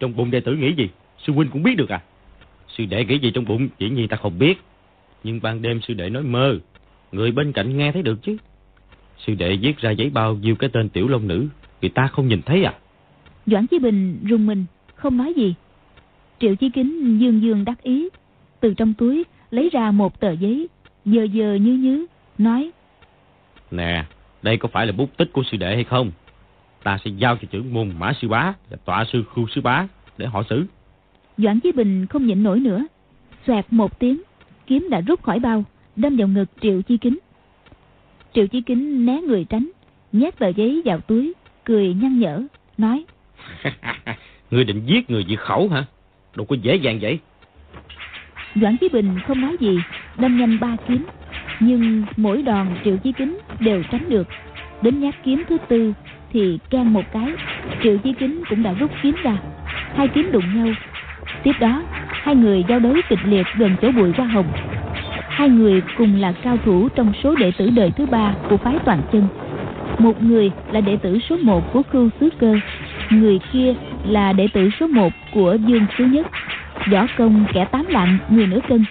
trong bụng đệ tử nghĩ gì? Sư huynh cũng biết được à? Sư đệ nghĩ gì trong bụng? Chỉ nhiên ta không biết. Nhưng ban đêm sư đệ nói mơ. Người bên cạnh nghe thấy được chứ. Sư đệ viết ra giấy bao nhiêu cái tên tiểu long nữ người ta không nhìn thấy à? Doãn chí bình rùng mình không nói gì triệu chí kính dương dương đắc ý từ trong túi lấy ra một tờ giấy dờ dờ như nhứ nói nè đây có phải là bút tích của sư đệ hay không? Ta sẽ giao cho trưởng môn mã sư bá và tọa sư khu sư bá để họ xử. Doãn chí bình không nhịn nổi nữa xoẹt một tiếng kiếm đã rút khỏi bao đâm vào ngực triệu chi kính. Triệu chi kính né người tránh nhét tờ giấy vào túi cười nhăn nhở nói người định giết người diệt khẩu hả đâu có dễ dàng vậy. Doãn chí bình không nói gì, đâm nhanh ba kiếm. Nhưng mỗi đòn triệu chí kính đều tránh được. Đến nhát kiếm thứ tư thì can một cái, triệu chí kính cũng đã rút kiếm ra. Hai kiếm đụng nhau. Tiếp đó, hai người giao đấu kịch liệt gần chỗ bụi hoa hồng. Hai người cùng là cao thủ trong số đệ tử đời thứ ba của phái toàn chân. Một người là đệ tử số một của cưu xứ cơ. Người kia là đệ tử số một của dương thứ nhất. Võ công kẻ tám lạng, người nửa cân.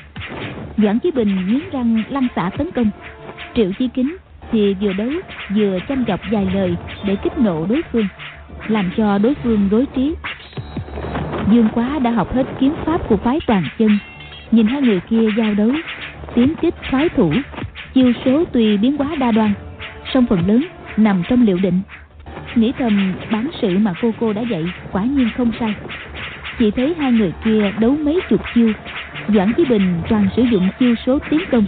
Doãn chí bình nghiến răng lăn xả tấn công. Triệu chi kính thì vừa đấu, vừa chăm chọc vài lời để kích nộ đối phương, làm cho đối phương rối trí. Dương quá đã học hết kiếm pháp của phái toàn chân. Nhìn hai người kia giao đấu tiến kích phái thủ, chiêu số tùy biến hóa đa đoan, song phần lớn nằm trong liệu định nghĩ thầm bán sự mà cô cô đã dạy quả nhiên không sai. Chỉ thấy hai người kia đấu mấy chục chiêu doãn chí bình toàn sử dụng chiêu số tiến công.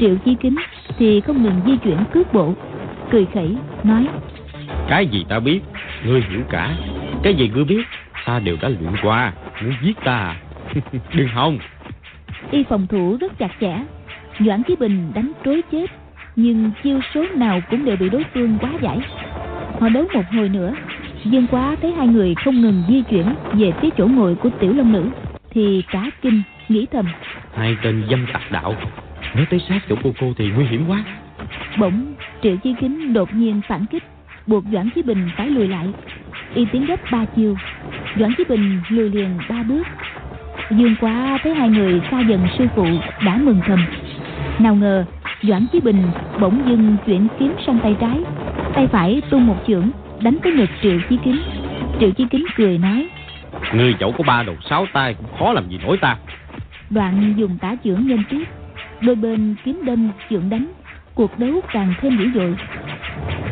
Triệu chi kính thì không ngừng di chuyển cước bộ cười khẩy nói cái gì ta biết? Ngươi hiểu cả. Cái gì ngươi biết? Ta đều đã luyện qua. Muốn giết ta đừng hòng. Y phòng thủ rất chặt chẽ. Doãn chí bình đánh trối chết nhưng chiêu số nào cũng đều bị đối phương quá giải họ đấu một hồi nữa. Dương quá thấy hai người không ngừng di chuyển về phía chỗ ngồi của tiểu long nữ thì cả kinh nghĩ thầm. Hai tên dâm tặc đạo nếu tới sát chỗ cô cô thì nguy hiểm quá. Bỗng triệu chi kính đột nhiên phản kích buộc doãn chí bình phải lùi lại. Y tiến gấp ba chiều doãn chí bình lùi liền ba bước. Dương quá thấy hai người xa dần sư phụ đã mừng thầm. Nào ngờ doãn chí bình bỗng dưng chuyển kiếm sang tay trái tay phải tung một chưởng đánh tới ngực triệu chí kính. Triệu chí kính cười nói người dẫu có ba đầu sáu tay cũng khó làm gì nổi ta. Đoạn dùng tả chưởng nhân tiếp đôi bên kiếm đâm chưởng đánh cuộc đấu càng thêm dữ dội.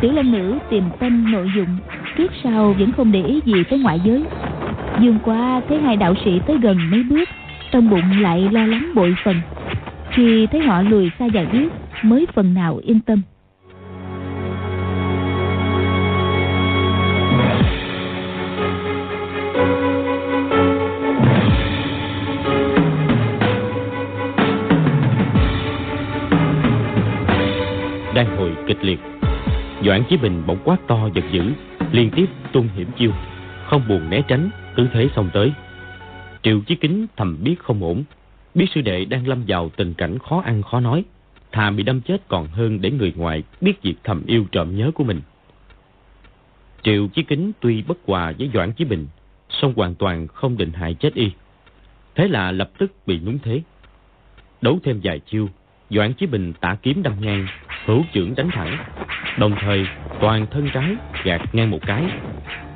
Tiểu long nữ tìm tâm nội dụng trước sau vẫn không để ý gì tới ngoại giới. Dương qua thấy hai đạo sĩ tới gần mấy bước trong bụng lại lo lắng bội phần. Khi thấy họ lùi xa vài bước mới phần nào yên tâm liệt doãn chí bình bỗng quát to giật dữ, liên tiếp tung hiểm chiêu, không buồn né tránh, cứ thế xông tới. Triệu chí kính thầm biết không ổn, biết sư đệ đang lâm vào tình cảnh khó ăn khó nói, thà bị đâm chết còn hơn để người ngoài biết việc thầm yêu trộm nhớ của mình. Triệu chí kính tuy bất hòa với doãn chí bình, song hoàn toàn không định hại chết y. Thế là lập tức bị núng thế. Đấu thêm vài chiêu, doãn chí bình tả kiếm đâm ngang hữu trưởng đánh thẳng. Đồng thời, toàn thân trái gạt ngang một cái.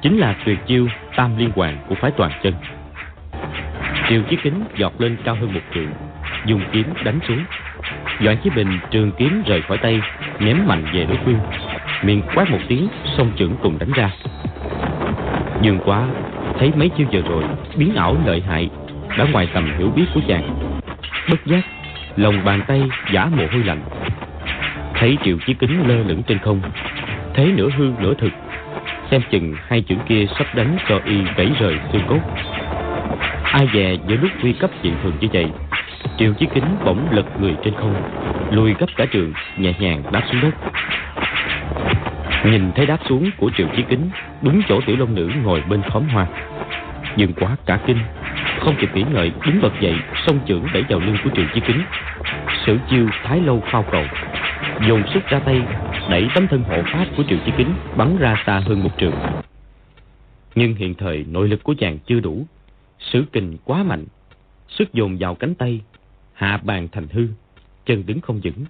Chính là tuyệt chiêu tam liên hoàn của phái toàn chân. Triều chiếc kính giọt lên cao hơn một trượng, dùng kiếm đánh xuống. Doãn chí bình trường kiếm rời khỏi tay, ném mạnh về đối phương. Miệng quát một tiếng, song trưởng cùng đánh ra. Dương quá thấy mấy chiêu giờ rồi biến ảo lợi hại, đã ngoài tầm hiểu biết của chàng. Bất giác, lòng bàn tay giả mồ hôi lạnh thấy triệu chí kính lơ lửng trên không thế nửa hư nửa thực, xem chừng hai chữ kia sắp đánh cho y gãy rời xương cốt. Ai dè giữa lúc nguy cấp chuyện thường như vậy triệu chí kính bỗng lật người trên không, lùi gấp cả trường, nhẹ nhàng đáp xuống đất. Nhìn thấy đáp xuống của triệu chí kính, đúng chỗ tiểu long nữ ngồi bên khóm hoa. Dừng quá cả kinh, không kịp nghĩ ngợi, đứng bật dậy, song chưởng đẩy vào lưng của triệu chí kính. Sử chiêu thái lâu phao cầu dồn sức ra tay, đẩy tấm thân hộ pháp của triệu chí kính bắn ra xa hơn một trường nhưng hiện thời nội lực của chàng chưa đủ, sử kình quá mạnh, sức dồn vào cánh tay, hạ bàn thành hư, chân đứng không vững,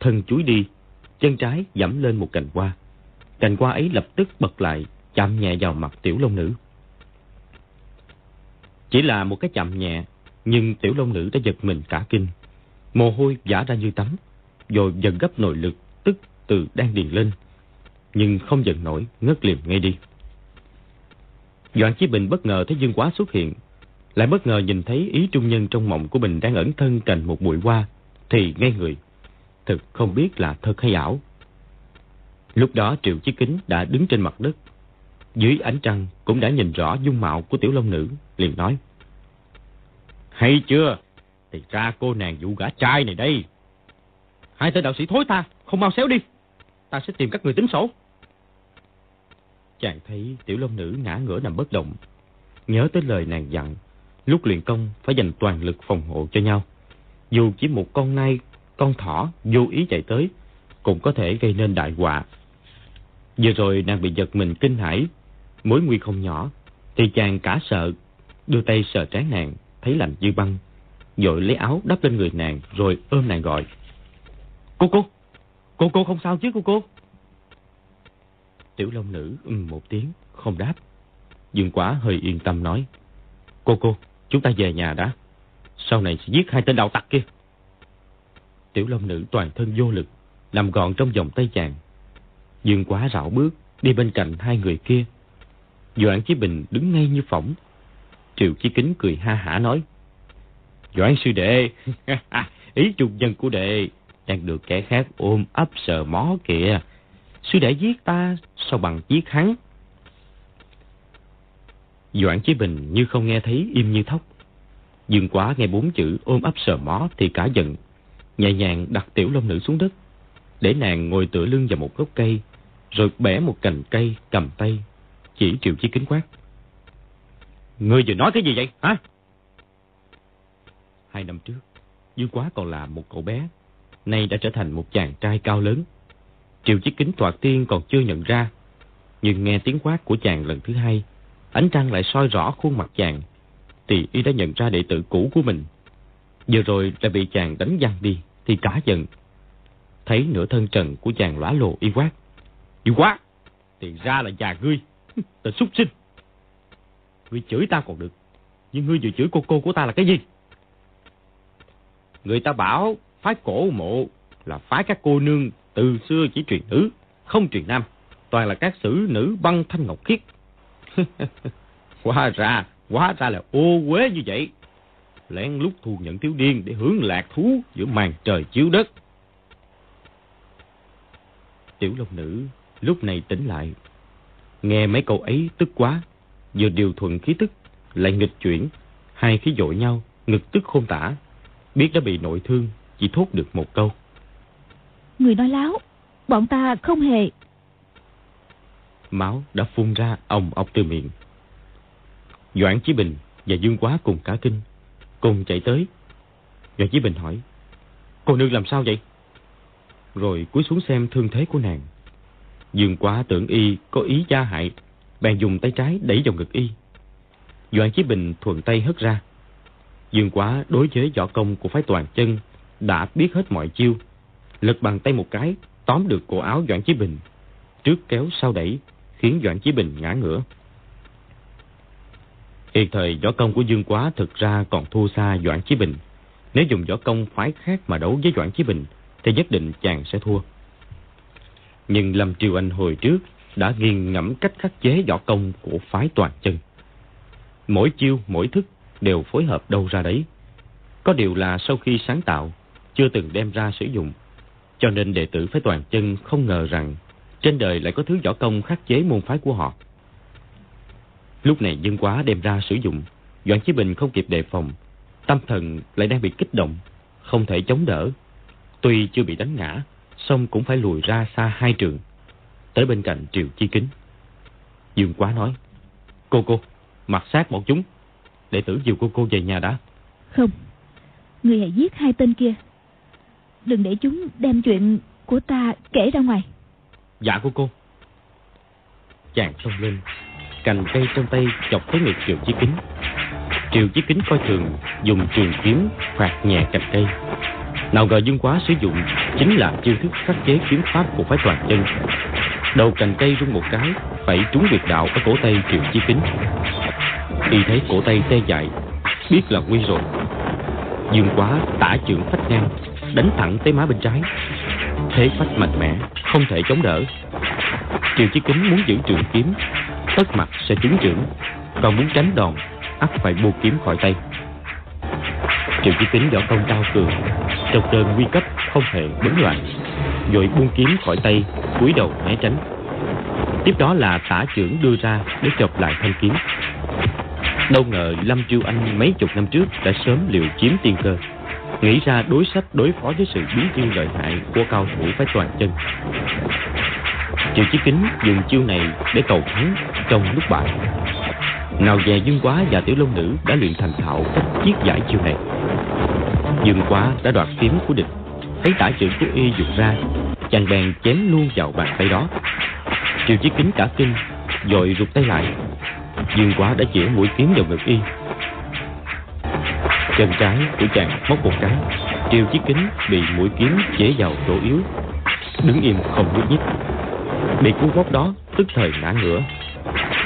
thân chuối đi, chân trái dẫm lên một cành hoa. Cành hoa ấy lập tức bật lại, chạm nhẹ vào mặt tiểu long nữ. Chỉ là một cái chạm nhẹ, nhưng tiểu long nữ đã giật mình cả kinh. Mồ hôi giả ra như tắm rồi dần gấp nội lực tức từ đang điền lên. Nhưng không dần nổi, ngất liềm ngay đi. Doãn chí bình bất ngờ thấy dương quá xuất hiện, lại bất ngờ nhìn thấy ý trung nhân trong mộng của mình đang ẩn thân cành một bụi hoa, thì ngay người. Thực không biết là thật hay ảo. Lúc đó triệu chí kính đã đứng trên mặt đất. Dưới ánh trăng cũng đã nhìn rõ dung mạo của tiểu long nữ, liền nói, hay chưa? Thì ra cô nàng vụ gã trai này đây hai tên đạo sĩ thối ta không mau xéo đi. Ta sẽ tìm các người tính sổ. Chàng thấy tiểu long nữ ngã ngửa nằm bất động. Nhớ tới lời nàng dặn, lúc luyện công phải dành toàn lực phòng hộ cho nhau. Dù chỉ một con nai, con thỏ vô ý chạy tới, cũng có thể gây nên đại họa. Vừa rồi nàng bị giật mình kinh hãi, mối nguy không nhỏ, thì chàng cả sợ, đưa tay sờ trán nàng, thấy lạnh như băng. Dội lấy áo đắp lên người nàng, rồi ôm nàng gọi cô cô cô cô không sao chứ cô cô tiểu long nữ ừm một tiếng không đáp dương quá hơi yên tâm nói cô cô chúng ta về nhà đã sau này sẽ giết hai tên đạo tặc kia tiểu long nữ toàn thân vô lực nằm gọn trong vòng tay chàng Dương quá rảo bước đi bên cạnh hai người kia. Doãn Chí Bình đứng ngay như phỏng. Triệu Chí Kính cười ha hả nói. Doãn sư đệ, ý trung nhân của đệ đang được kẻ khác ôm ấp sờ mó kìa. Sư để giết ta, sao bằng giết hắn? Doãn Chí Bình như không nghe thấy im như thóc. Dương quá nghe bốn chữ ôm ấp sờ mó thì cả giận. Nhẹ nhàng đặt tiểu long nữ xuống đất. Để nàng ngồi tựa lưng vào một gốc cây. Rồi bẻ một cành cây cầm tay. Chỉ triệu chí kính quát. Ngươi vừa nói cái gì vậy hả? Hai năm trước, Dương quá còn là một cậu bé. Nay đã trở thành một chàng trai cao lớn. Triệu chiếc kính toạt tiên còn chưa nhận ra. Nhưng nghe tiếng quát của chàng lần thứ hai ánh trăng lại soi rõ khuôn mặt chàng, thì y đã nhận ra đệ tử cũ của mình. Vừa rồi đã bị chàng đánh văng đi, thì cả giận. Thấy nửa thân trần của chàng lóa lộ y quát. Y quát! Thì ra là già ngươi, tên súc sinh. Ngươi chửi ta còn được, nhưng ngươi vừa chửi cô cô của ta là cái gì? Người ta bảo phái cổ mộ là phái các cô nương từ xưa chỉ truyền nữ, không truyền nam. Toàn là các sử nữ băng thanh ngọc khiết, hóa ra, hóa ra là ô quế như vậy. Lén lúc thu nhận thiếu điên để hướng lạc thú giữa màn trời chiếu đất. Tiểu Long Nữ lúc này tỉnh lại. Nghe mấy câu ấy tức quá, vừa điều thuận khí tức, lại nghịch chuyển, hai khí dội nhau, ngực tức khôn tả. Biết đã bị nội thương, chỉ thốt được một câu. Người nói láo, bọn ta không hề máu đã phun ra ồng ọc từ miệng. Doãn Chí Bình và Dương Quá cùng cả kinh, cùng chạy tới. Doãn Chí Bình hỏi, cô nương làm sao vậy? Rồi cúi xuống xem thương thế của nàng. Dương Quá tưởng y có ý gia hại, bèn dùng tay trái đẩy vào ngực y. Doãn Chí Bình thuận tay hất ra. Dương Quá đối với võ công của phái toàn chân đã biết hết mọi chiêu, lật bằng tay một cái tóm được cổ áo Doãn Chí Bình, trước kéo sau đẩy, khiến Doãn Chí Bình ngã ngửa. Hiện thời võ công của Dương Quá thực ra còn thua xa Doãn Chí Bình. Nếu dùng võ công phái khác mà đấu với Doãn Chí Bình, thì nhất định chàng sẽ thua. Nhưng Lâm Triều Anh hồi trước đã nghiền ngẫm cách khắc chế võ công của phái toàn chân. Mỗi chiêu, mỗi thức đều phối hợp đâu ra đấy. Có điều là sau khi sáng tạo, chưa từng đem ra sử dụng. Cho nên đệ tử phái toàn chân không ngờ rằng trên đời lại có thứ võ công khắc chế môn phái của họ. Lúc này Dương Quá đem ra sử dụng, Doãn Chí Bình không kịp đề phòng, tâm thần lại đang bị kích động, không thể chống đỡ. Tuy chưa bị đánh ngã, song cũng phải lùi ra xa hai trường, tới bên cạnh Triều Chi Kính. Dương Quá nói, cô cô, mặc sát bọn chúng, đệ tử dìu cô cô về nhà đã. Không, người hãy giết hai tên kia. Đừng để chúng đem chuyện của ta kể ra ngoài. Dạ của cô. Chàng xông lên, Cành cây trong tay chọc tới ngực Triệu Chí Kính. Triệu Chí Kính coi thường, Dùng trường kiếm phạt nhẹ cành cây. Nào ngờ Dương Quá sử dụng Chính là chiêu thức khắc chế kiếm pháp của phái toàn chân Đầu cành cây rung một cái, Phải trúng việc đạo ở cổ tay Triệu Chí Kính. Khi thấy cổ tay tê dại, Biết là nguy rồi. Dương Quá tả trưởng phách ngang. Đánh thẳng tới má bên trái. Thế phách mạnh mẽ, không thể chống đỡ. Triều chí kính muốn giữ trường kiếm, tất mặt sẽ trúng trưởng. Còn muốn tránh đòn, ắt phải buông kiếm khỏi tay. Triệu chí kính võ công cao cường, trong cơn nguy cấp không hề bấn loạn. Rồi buông kiếm khỏi tay, cúi đầu né tránh. Tiếp đó là tả trưởng đưa ra để chọc lại thanh kiếm. Đâu ngờ lâm chiêu anh mấy chục năm trước đã sớm liều chiếm tiên cơ nghĩ ra đối sách đối phó với sự biến chiêu lợi hại của cao thủ phải toàn chân. Triệu Chí Kính dùng chiêu này để cầu thắng trong lúc bại. Nào về Dương Quá và Tiểu Long Nữ đã luyện thành thạo cách chiết giải chiêu này. Dương Quá đã đoạt kiếm của địch, thấy tả chữ của y dùng ra, chàng bèn chém luôn vào bàn tay đó. Triệu Chí Kính cả kinh, vội rụt tay lại. Dương Quá đã chĩa mũi kiếm vào ngực y, Chân trái của chàng móc một cái Triều chiếc kính bị mũi kiếm chế vào chỗ yếu. Đứng im không nhúc nhích. Bị cú vóc đó, tức thời ngã ngửa.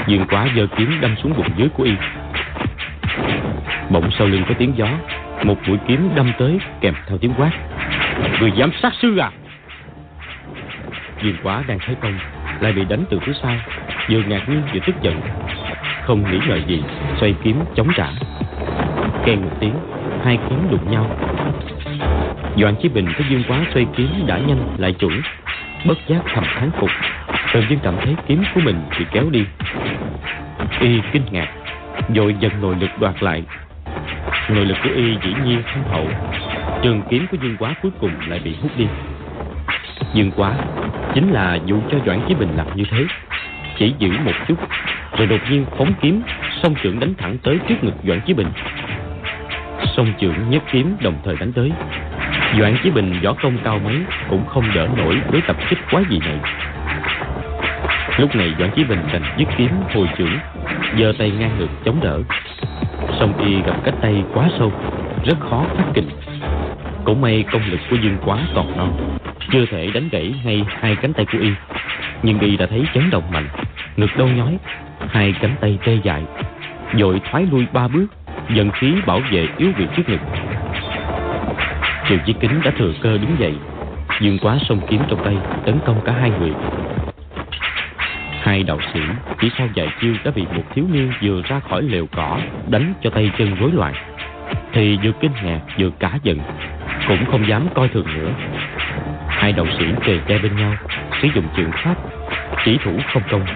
Dương quá giơ kiếm đâm xuống bụng dưới của y. Bỗng sau lưng có tiếng gió, Một mũi kiếm đâm tới kèm theo tiếng quát. Người dám sát sư à! Dương quá đang thấy công, Lại bị đánh từ phía sau. Vừa ngạc nhiên vừa tức giận. Không nghĩ ngợi gì, Xoay kiếm chống trả. Kèn một tiếng, Hai kiếm đụng nhau. Doãn Chí Bình thấy Dương quá xoay kiếm đã nhanh, lại chuẩn. Bất giác thầm thán phục. Tự nhiên cảm thấy kiếm của mình bị kéo đi. Y kinh ngạc Rồi dần nội lực đoạt lại. Nội lực của Y dĩ nhiên không hậu. Trường kiếm của Dương Quá cuối cùng lại bị hút đi. Dương Quá Chính là dụ cho Doãn Chí Bình làm như thế. Chỉ giữ một chút, Rồi đột nhiên phóng kiếm, Song trưởng đánh thẳng tới trước ngực Doãn Chí Bình. Song trưởng nhất kiếm đồng thời đánh tới. Doãn Chí Bình võ công cao mấy Cũng không đỡ nổi với tập kích quá gì này. Lúc này Doãn Chí Bình đành dứt kiếm hồi trưởng giơ tay ngang ngực chống đỡ. Song y gặp cách tay quá sâu, Rất khó phát kình. Cũng may công lực của Dương quá còn non, Chưa thể đánh gãy ngay hai cánh tay của y. Nhưng y đã thấy chấn động mạnh, Ngực đau nhói, Hai cánh tay tê dại Rồi thoái lui ba bước. Dần khí bảo vệ yếu vị trước ngực Triệu Chí Kính đã thừa cơ đứng dậy Dương quá sông kiếm trong tay Tấn công cả hai người Hai đạo sĩ chỉ sau vài chiêu đã bị một thiếu niên vừa ra khỏi lều cỏ đánh cho tay chân rối loạn. Thì vừa kinh ngạc vừa cả giận, cũng không dám coi thường nữa. Hai đạo sĩ kề che bên nhau, sử dụng trường pháp, chỉ thủ không công,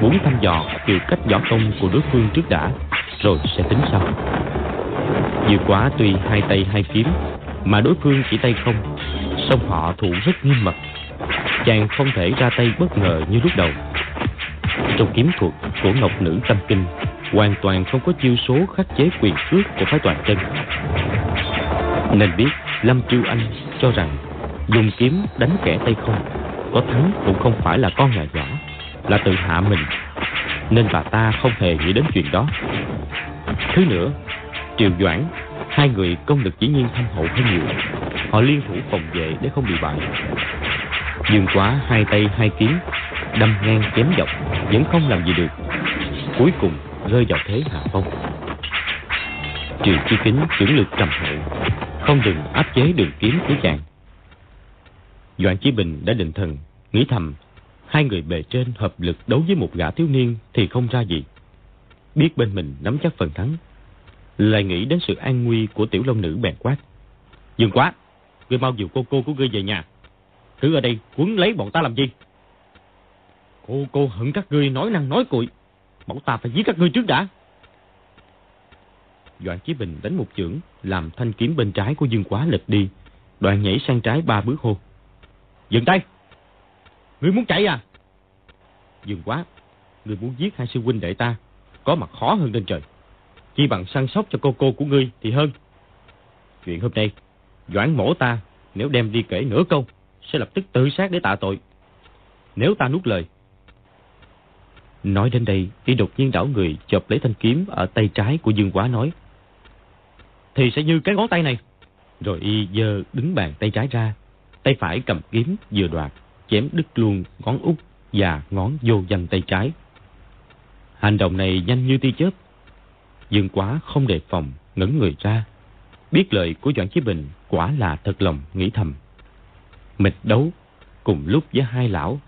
muốn thăm dò kiểu cách võ công của đối phương trước đã, rồi sẽ tính sau. Vừa quá tuy hai tay hai kiếm, mà đối phương chỉ tay không, song họ thủ rất nghiêm mật. Chàng không thể ra tay bất ngờ như lúc đầu trong kiếm thuật của Ngọc Nữ Tâm Kinh hoàn toàn không có chiêu số khắc chế quyền cước của phái toàn chân. Nên biết Lâm Chiêu Anh cho rằng dùng kiếm đánh kẻ tay không có thắng cũng không phải là con nhà nhỏ là tự hạ mình nên bà ta không hề nghĩ đến chuyện đó. Thứ nữa, Triều Doãn hai người công lực dĩ nhiên thâm hậu hơn nhiều. Họ liên thủ phòng vệ để không bị bại. Dương quá hai tay hai kiếm đâm ngang chém dọc vẫn không làm gì được cuối cùng rơi vào thế hạ phong triều chi kính trưởng lực trầm hậu không đừng áp chế đường kiếm của chàng doãn chí bình đã định thần nghĩ thầm hai người bề trên hợp lực đấu với một gã thiếu niên thì không ra gì biết bên mình nắm chắc phần thắng lại nghĩ đến sự an nguy của tiểu long nữ bèn quát dừng quá ngươi mau dìu cô cô của ngươi về nhà thứ ở đây quấn lấy bọn ta làm gì Cô cô hận các ngươi nói năng nói cuội. bọn ta phải giết các ngươi trước đã. Doãn Chí Bình đánh một chưởng, làm thanh kiếm bên trái của Dương Quá lật đi. Đoạn nhảy sang trái ba bước hô. Dừng tay! Ngươi muốn chạy à? Dương Quá, ngươi muốn giết hai sư huynh đệ ta, có mặt khó hơn lên trời. Chỉ bằng săn sóc cho cô cô của ngươi thì hơn. Chuyện hôm nay, Doãn mổ ta, nếu đem đi kể nửa câu, sẽ lập tức tự sát để tạ tội. Nếu ta nuốt lời, Nói đến đây, y đột nhiên đảo người chộp lấy thanh kiếm ở tay trái của Dương Quá nói. Thì sẽ như cái ngón tay này. Rồi y giơ đứng bàn tay trái ra. Tay phải cầm kiếm vừa đoạt, chém đứt luôn ngón út và ngón vô danh tay trái. Hành động này nhanh như tia chớp. Dương Quá không đề phòng, ngẩng người ra. Biết lời của Doãn Chí Bình quả là thật lòng nghĩ thầm. Mịch đấu cùng lúc với hai lão,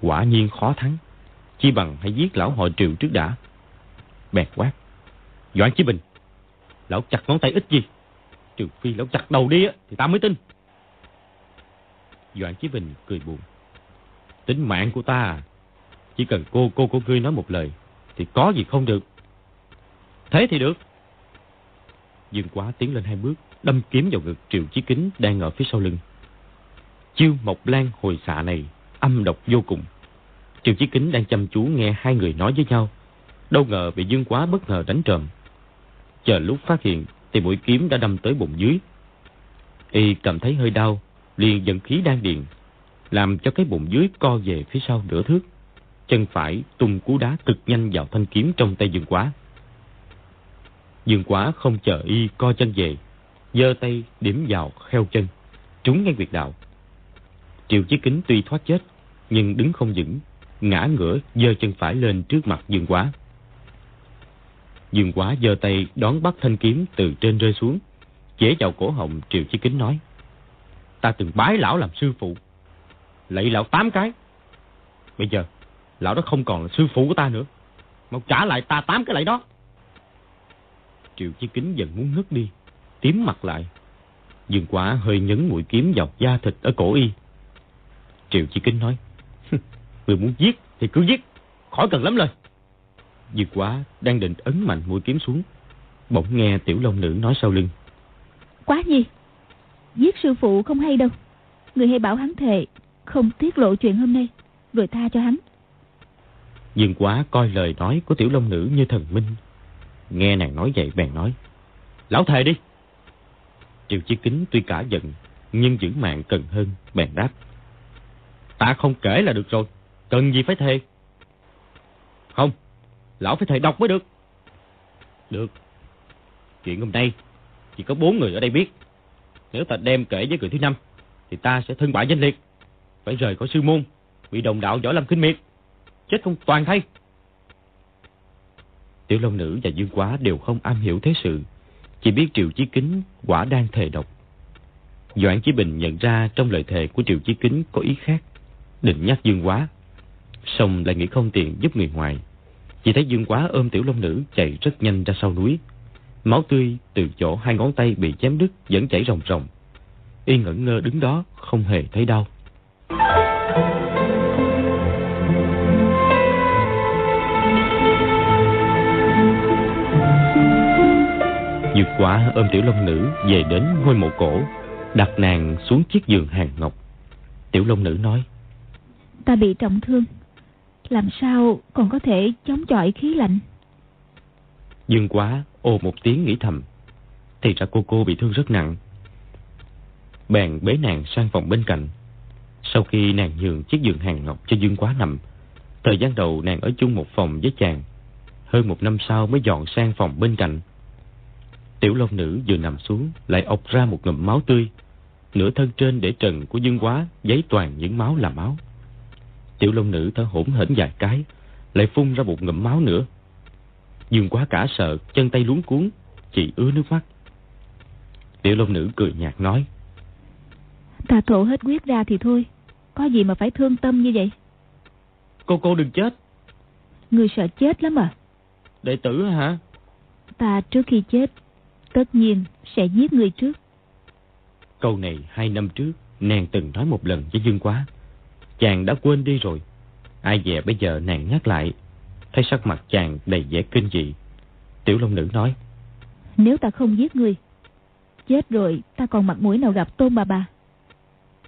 quả nhiên khó thắng. Chi bằng hãy giết lão họ triệu trước đã. Bẹt quát. Doãn Chí Bình. Lão chặt ngón tay ít gì. Trừ phi lão chặt đầu đi thì ta mới tin. Doãn Chí Bình cười buồn. Tính mạng của ta à. Chỉ cần cô cô của ngươi nói một lời thì có gì không được. Thế thì được. Dương quá tiến lên hai bước, đâm kiếm vào ngực Triệu Chí Kính đang ở phía sau lưng. Chiêu Mộc Lan hồi xạ này âm độc vô cùng. Triệu Chí Kính đang chăm chú nghe hai người nói với nhau. Đâu ngờ bị Dương Quá bất ngờ đánh trộm Chờ lúc phát hiện thì mũi kiếm đã đâm tới bụng dưới. Y cảm thấy hơi đau, liền dẫn khí đang điện, làm cho cái bụng dưới co về phía sau nửa thước. Chân phải tung cú đá cực nhanh vào thanh kiếm trong tay Dương Quá. Dương Quá không chờ Y co chân về, giơ tay điểm vào kheo chân, trúng ngay quyệt đạo. Triệu Chí Kính tuy thoát chết, nhưng đứng không vững, ngã ngửa giơ chân phải lên trước mặt Dương Quá. Dương Quá giơ tay đón bắt thanh kiếm từ trên rơi xuống, chế vào cổ họng Triệu Chí Kính nói: "Ta từng bái lão làm sư phụ, lạy lão tám cái Bây giờ, lão đó không còn là sư phụ của ta nữa. Mau trả lại ta tám cái lạy đó. Triệu Chí Kính dần muốn ngất đi, tím mặt lại. Dương quá hơi nhấn mũi kiếm vào da thịt ở cổ y. Triệu Chí Kính nói, Người muốn giết thì cứ giết, khỏi cần lắm lời. Dương quá đang định ấn mạnh mũi kiếm xuống. Bỗng nghe tiểu long nữ nói sau lưng. Quá gì? Giết sư phụ không hay đâu. Người hay bảo hắn thề, không tiết lộ chuyện hôm nay, rồi tha cho hắn. Dương quá coi lời nói của tiểu long nữ như thần minh. Nghe nàng nói vậy bèn nói. Lão thề đi. Triệu Chí Kính tuy cả giận, nhưng giữ mạng cần hơn, bèn đáp. Ta không kể là được rồi, cần gì phải thề. Không, lão phải thề đọc mới được. Được. Chuyện hôm nay chỉ có bốn người ở đây biết. Nếu ta đem kể với người thứ năm, thì ta sẽ thân bại danh liệt. Phải rời khỏi sư môn, bị đồng đạo võ lâm khinh miệt. Chết không toàn thay. Tiểu Long Nữ và Dương Quá đều không am hiểu thế sự. Chỉ biết Triệu Chí Kính quả đang thề độc. Doãn Chí Bình nhận ra trong lời thề của Triệu Chí Kính có ý khác. Định nhắc Dương Quá. Xong lại nghĩ không tiện giúp người ngoài. Chỉ thấy Dương Quá ôm Tiểu Long Nữ chạy rất nhanh ra sau núi. Máu tươi từ chỗ hai ngón tay bị chém đứt vẫn chảy ròng ròng. Y ngẩn ngơ đứng đó không hề thấy đau. Dược quả ôm tiểu long nữ về đến ngôi mộ cổ, đặt nàng xuống chiếc giường hàng ngọc. Tiểu long nữ nói, Ta bị trọng thương, làm sao còn có thể chống chọi khí lạnh? Dương quá ồ một tiếng nghĩ thầm, thì ra cô cô bị thương rất nặng. Bèn bế nàng sang phòng bên cạnh. Sau khi nàng nhường chiếc giường hàng ngọc cho Dương quá nằm, thời gian đầu nàng ở chung một phòng với chàng. Hơn một năm sau mới dọn sang phòng bên cạnh. Tiểu Long Nữ vừa nằm xuống lại ọc ra một ngụm máu tươi. Nửa thân trên để trần của Dương Quá giấy toàn những máu là máu. Tiểu Long Nữ thở hổn hển vài cái, lại phun ra một ngụm máu nữa. Dương Quá cả sợ, chân tay luống cuốn, chỉ ứa nước mắt. Tiểu Long Nữ cười nhạt nói. Ta thổ hết huyết ra thì thôi, có gì mà phải thương tâm như vậy? Cô cô đừng chết. Người sợ chết lắm à? Đệ tử hả? Ta trước khi chết tất nhiên sẽ giết người trước. Câu này hai năm trước, nàng từng nói một lần với Dương Quá. Chàng đã quên đi rồi. Ai dè bây giờ nàng nhắc lại, thấy sắc mặt chàng đầy vẻ kinh dị. Tiểu Long Nữ nói, Nếu ta không giết người, chết rồi ta còn mặt mũi nào gặp tôn bà bà.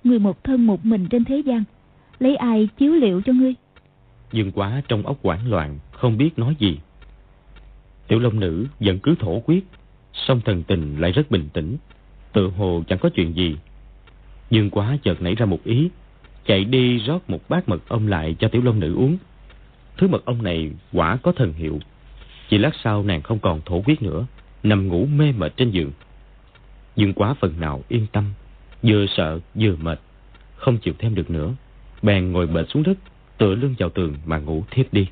Người một thân một mình trên thế gian, lấy ai chiếu liệu cho ngươi? Dương Quá trong ốc quảng loạn, không biết nói gì. Tiểu Long Nữ vẫn cứ thổ quyết, song thần tình lại rất bình tĩnh, tự hồ chẳng có chuyện gì. Dương quá chợt nảy ra một ý, chạy đi rót một bát mật ong lại cho tiểu long nữ uống. Thứ mật ong này quả có thần hiệu. Chỉ lát sau nàng không còn thổ quyết nữa, nằm ngủ mê mệt trên giường. Dương quá phần nào yên tâm, vừa sợ vừa mệt, không chịu thêm được nữa. Bèn ngồi bệt xuống đất, tựa lưng vào tường mà ngủ thiếp đi.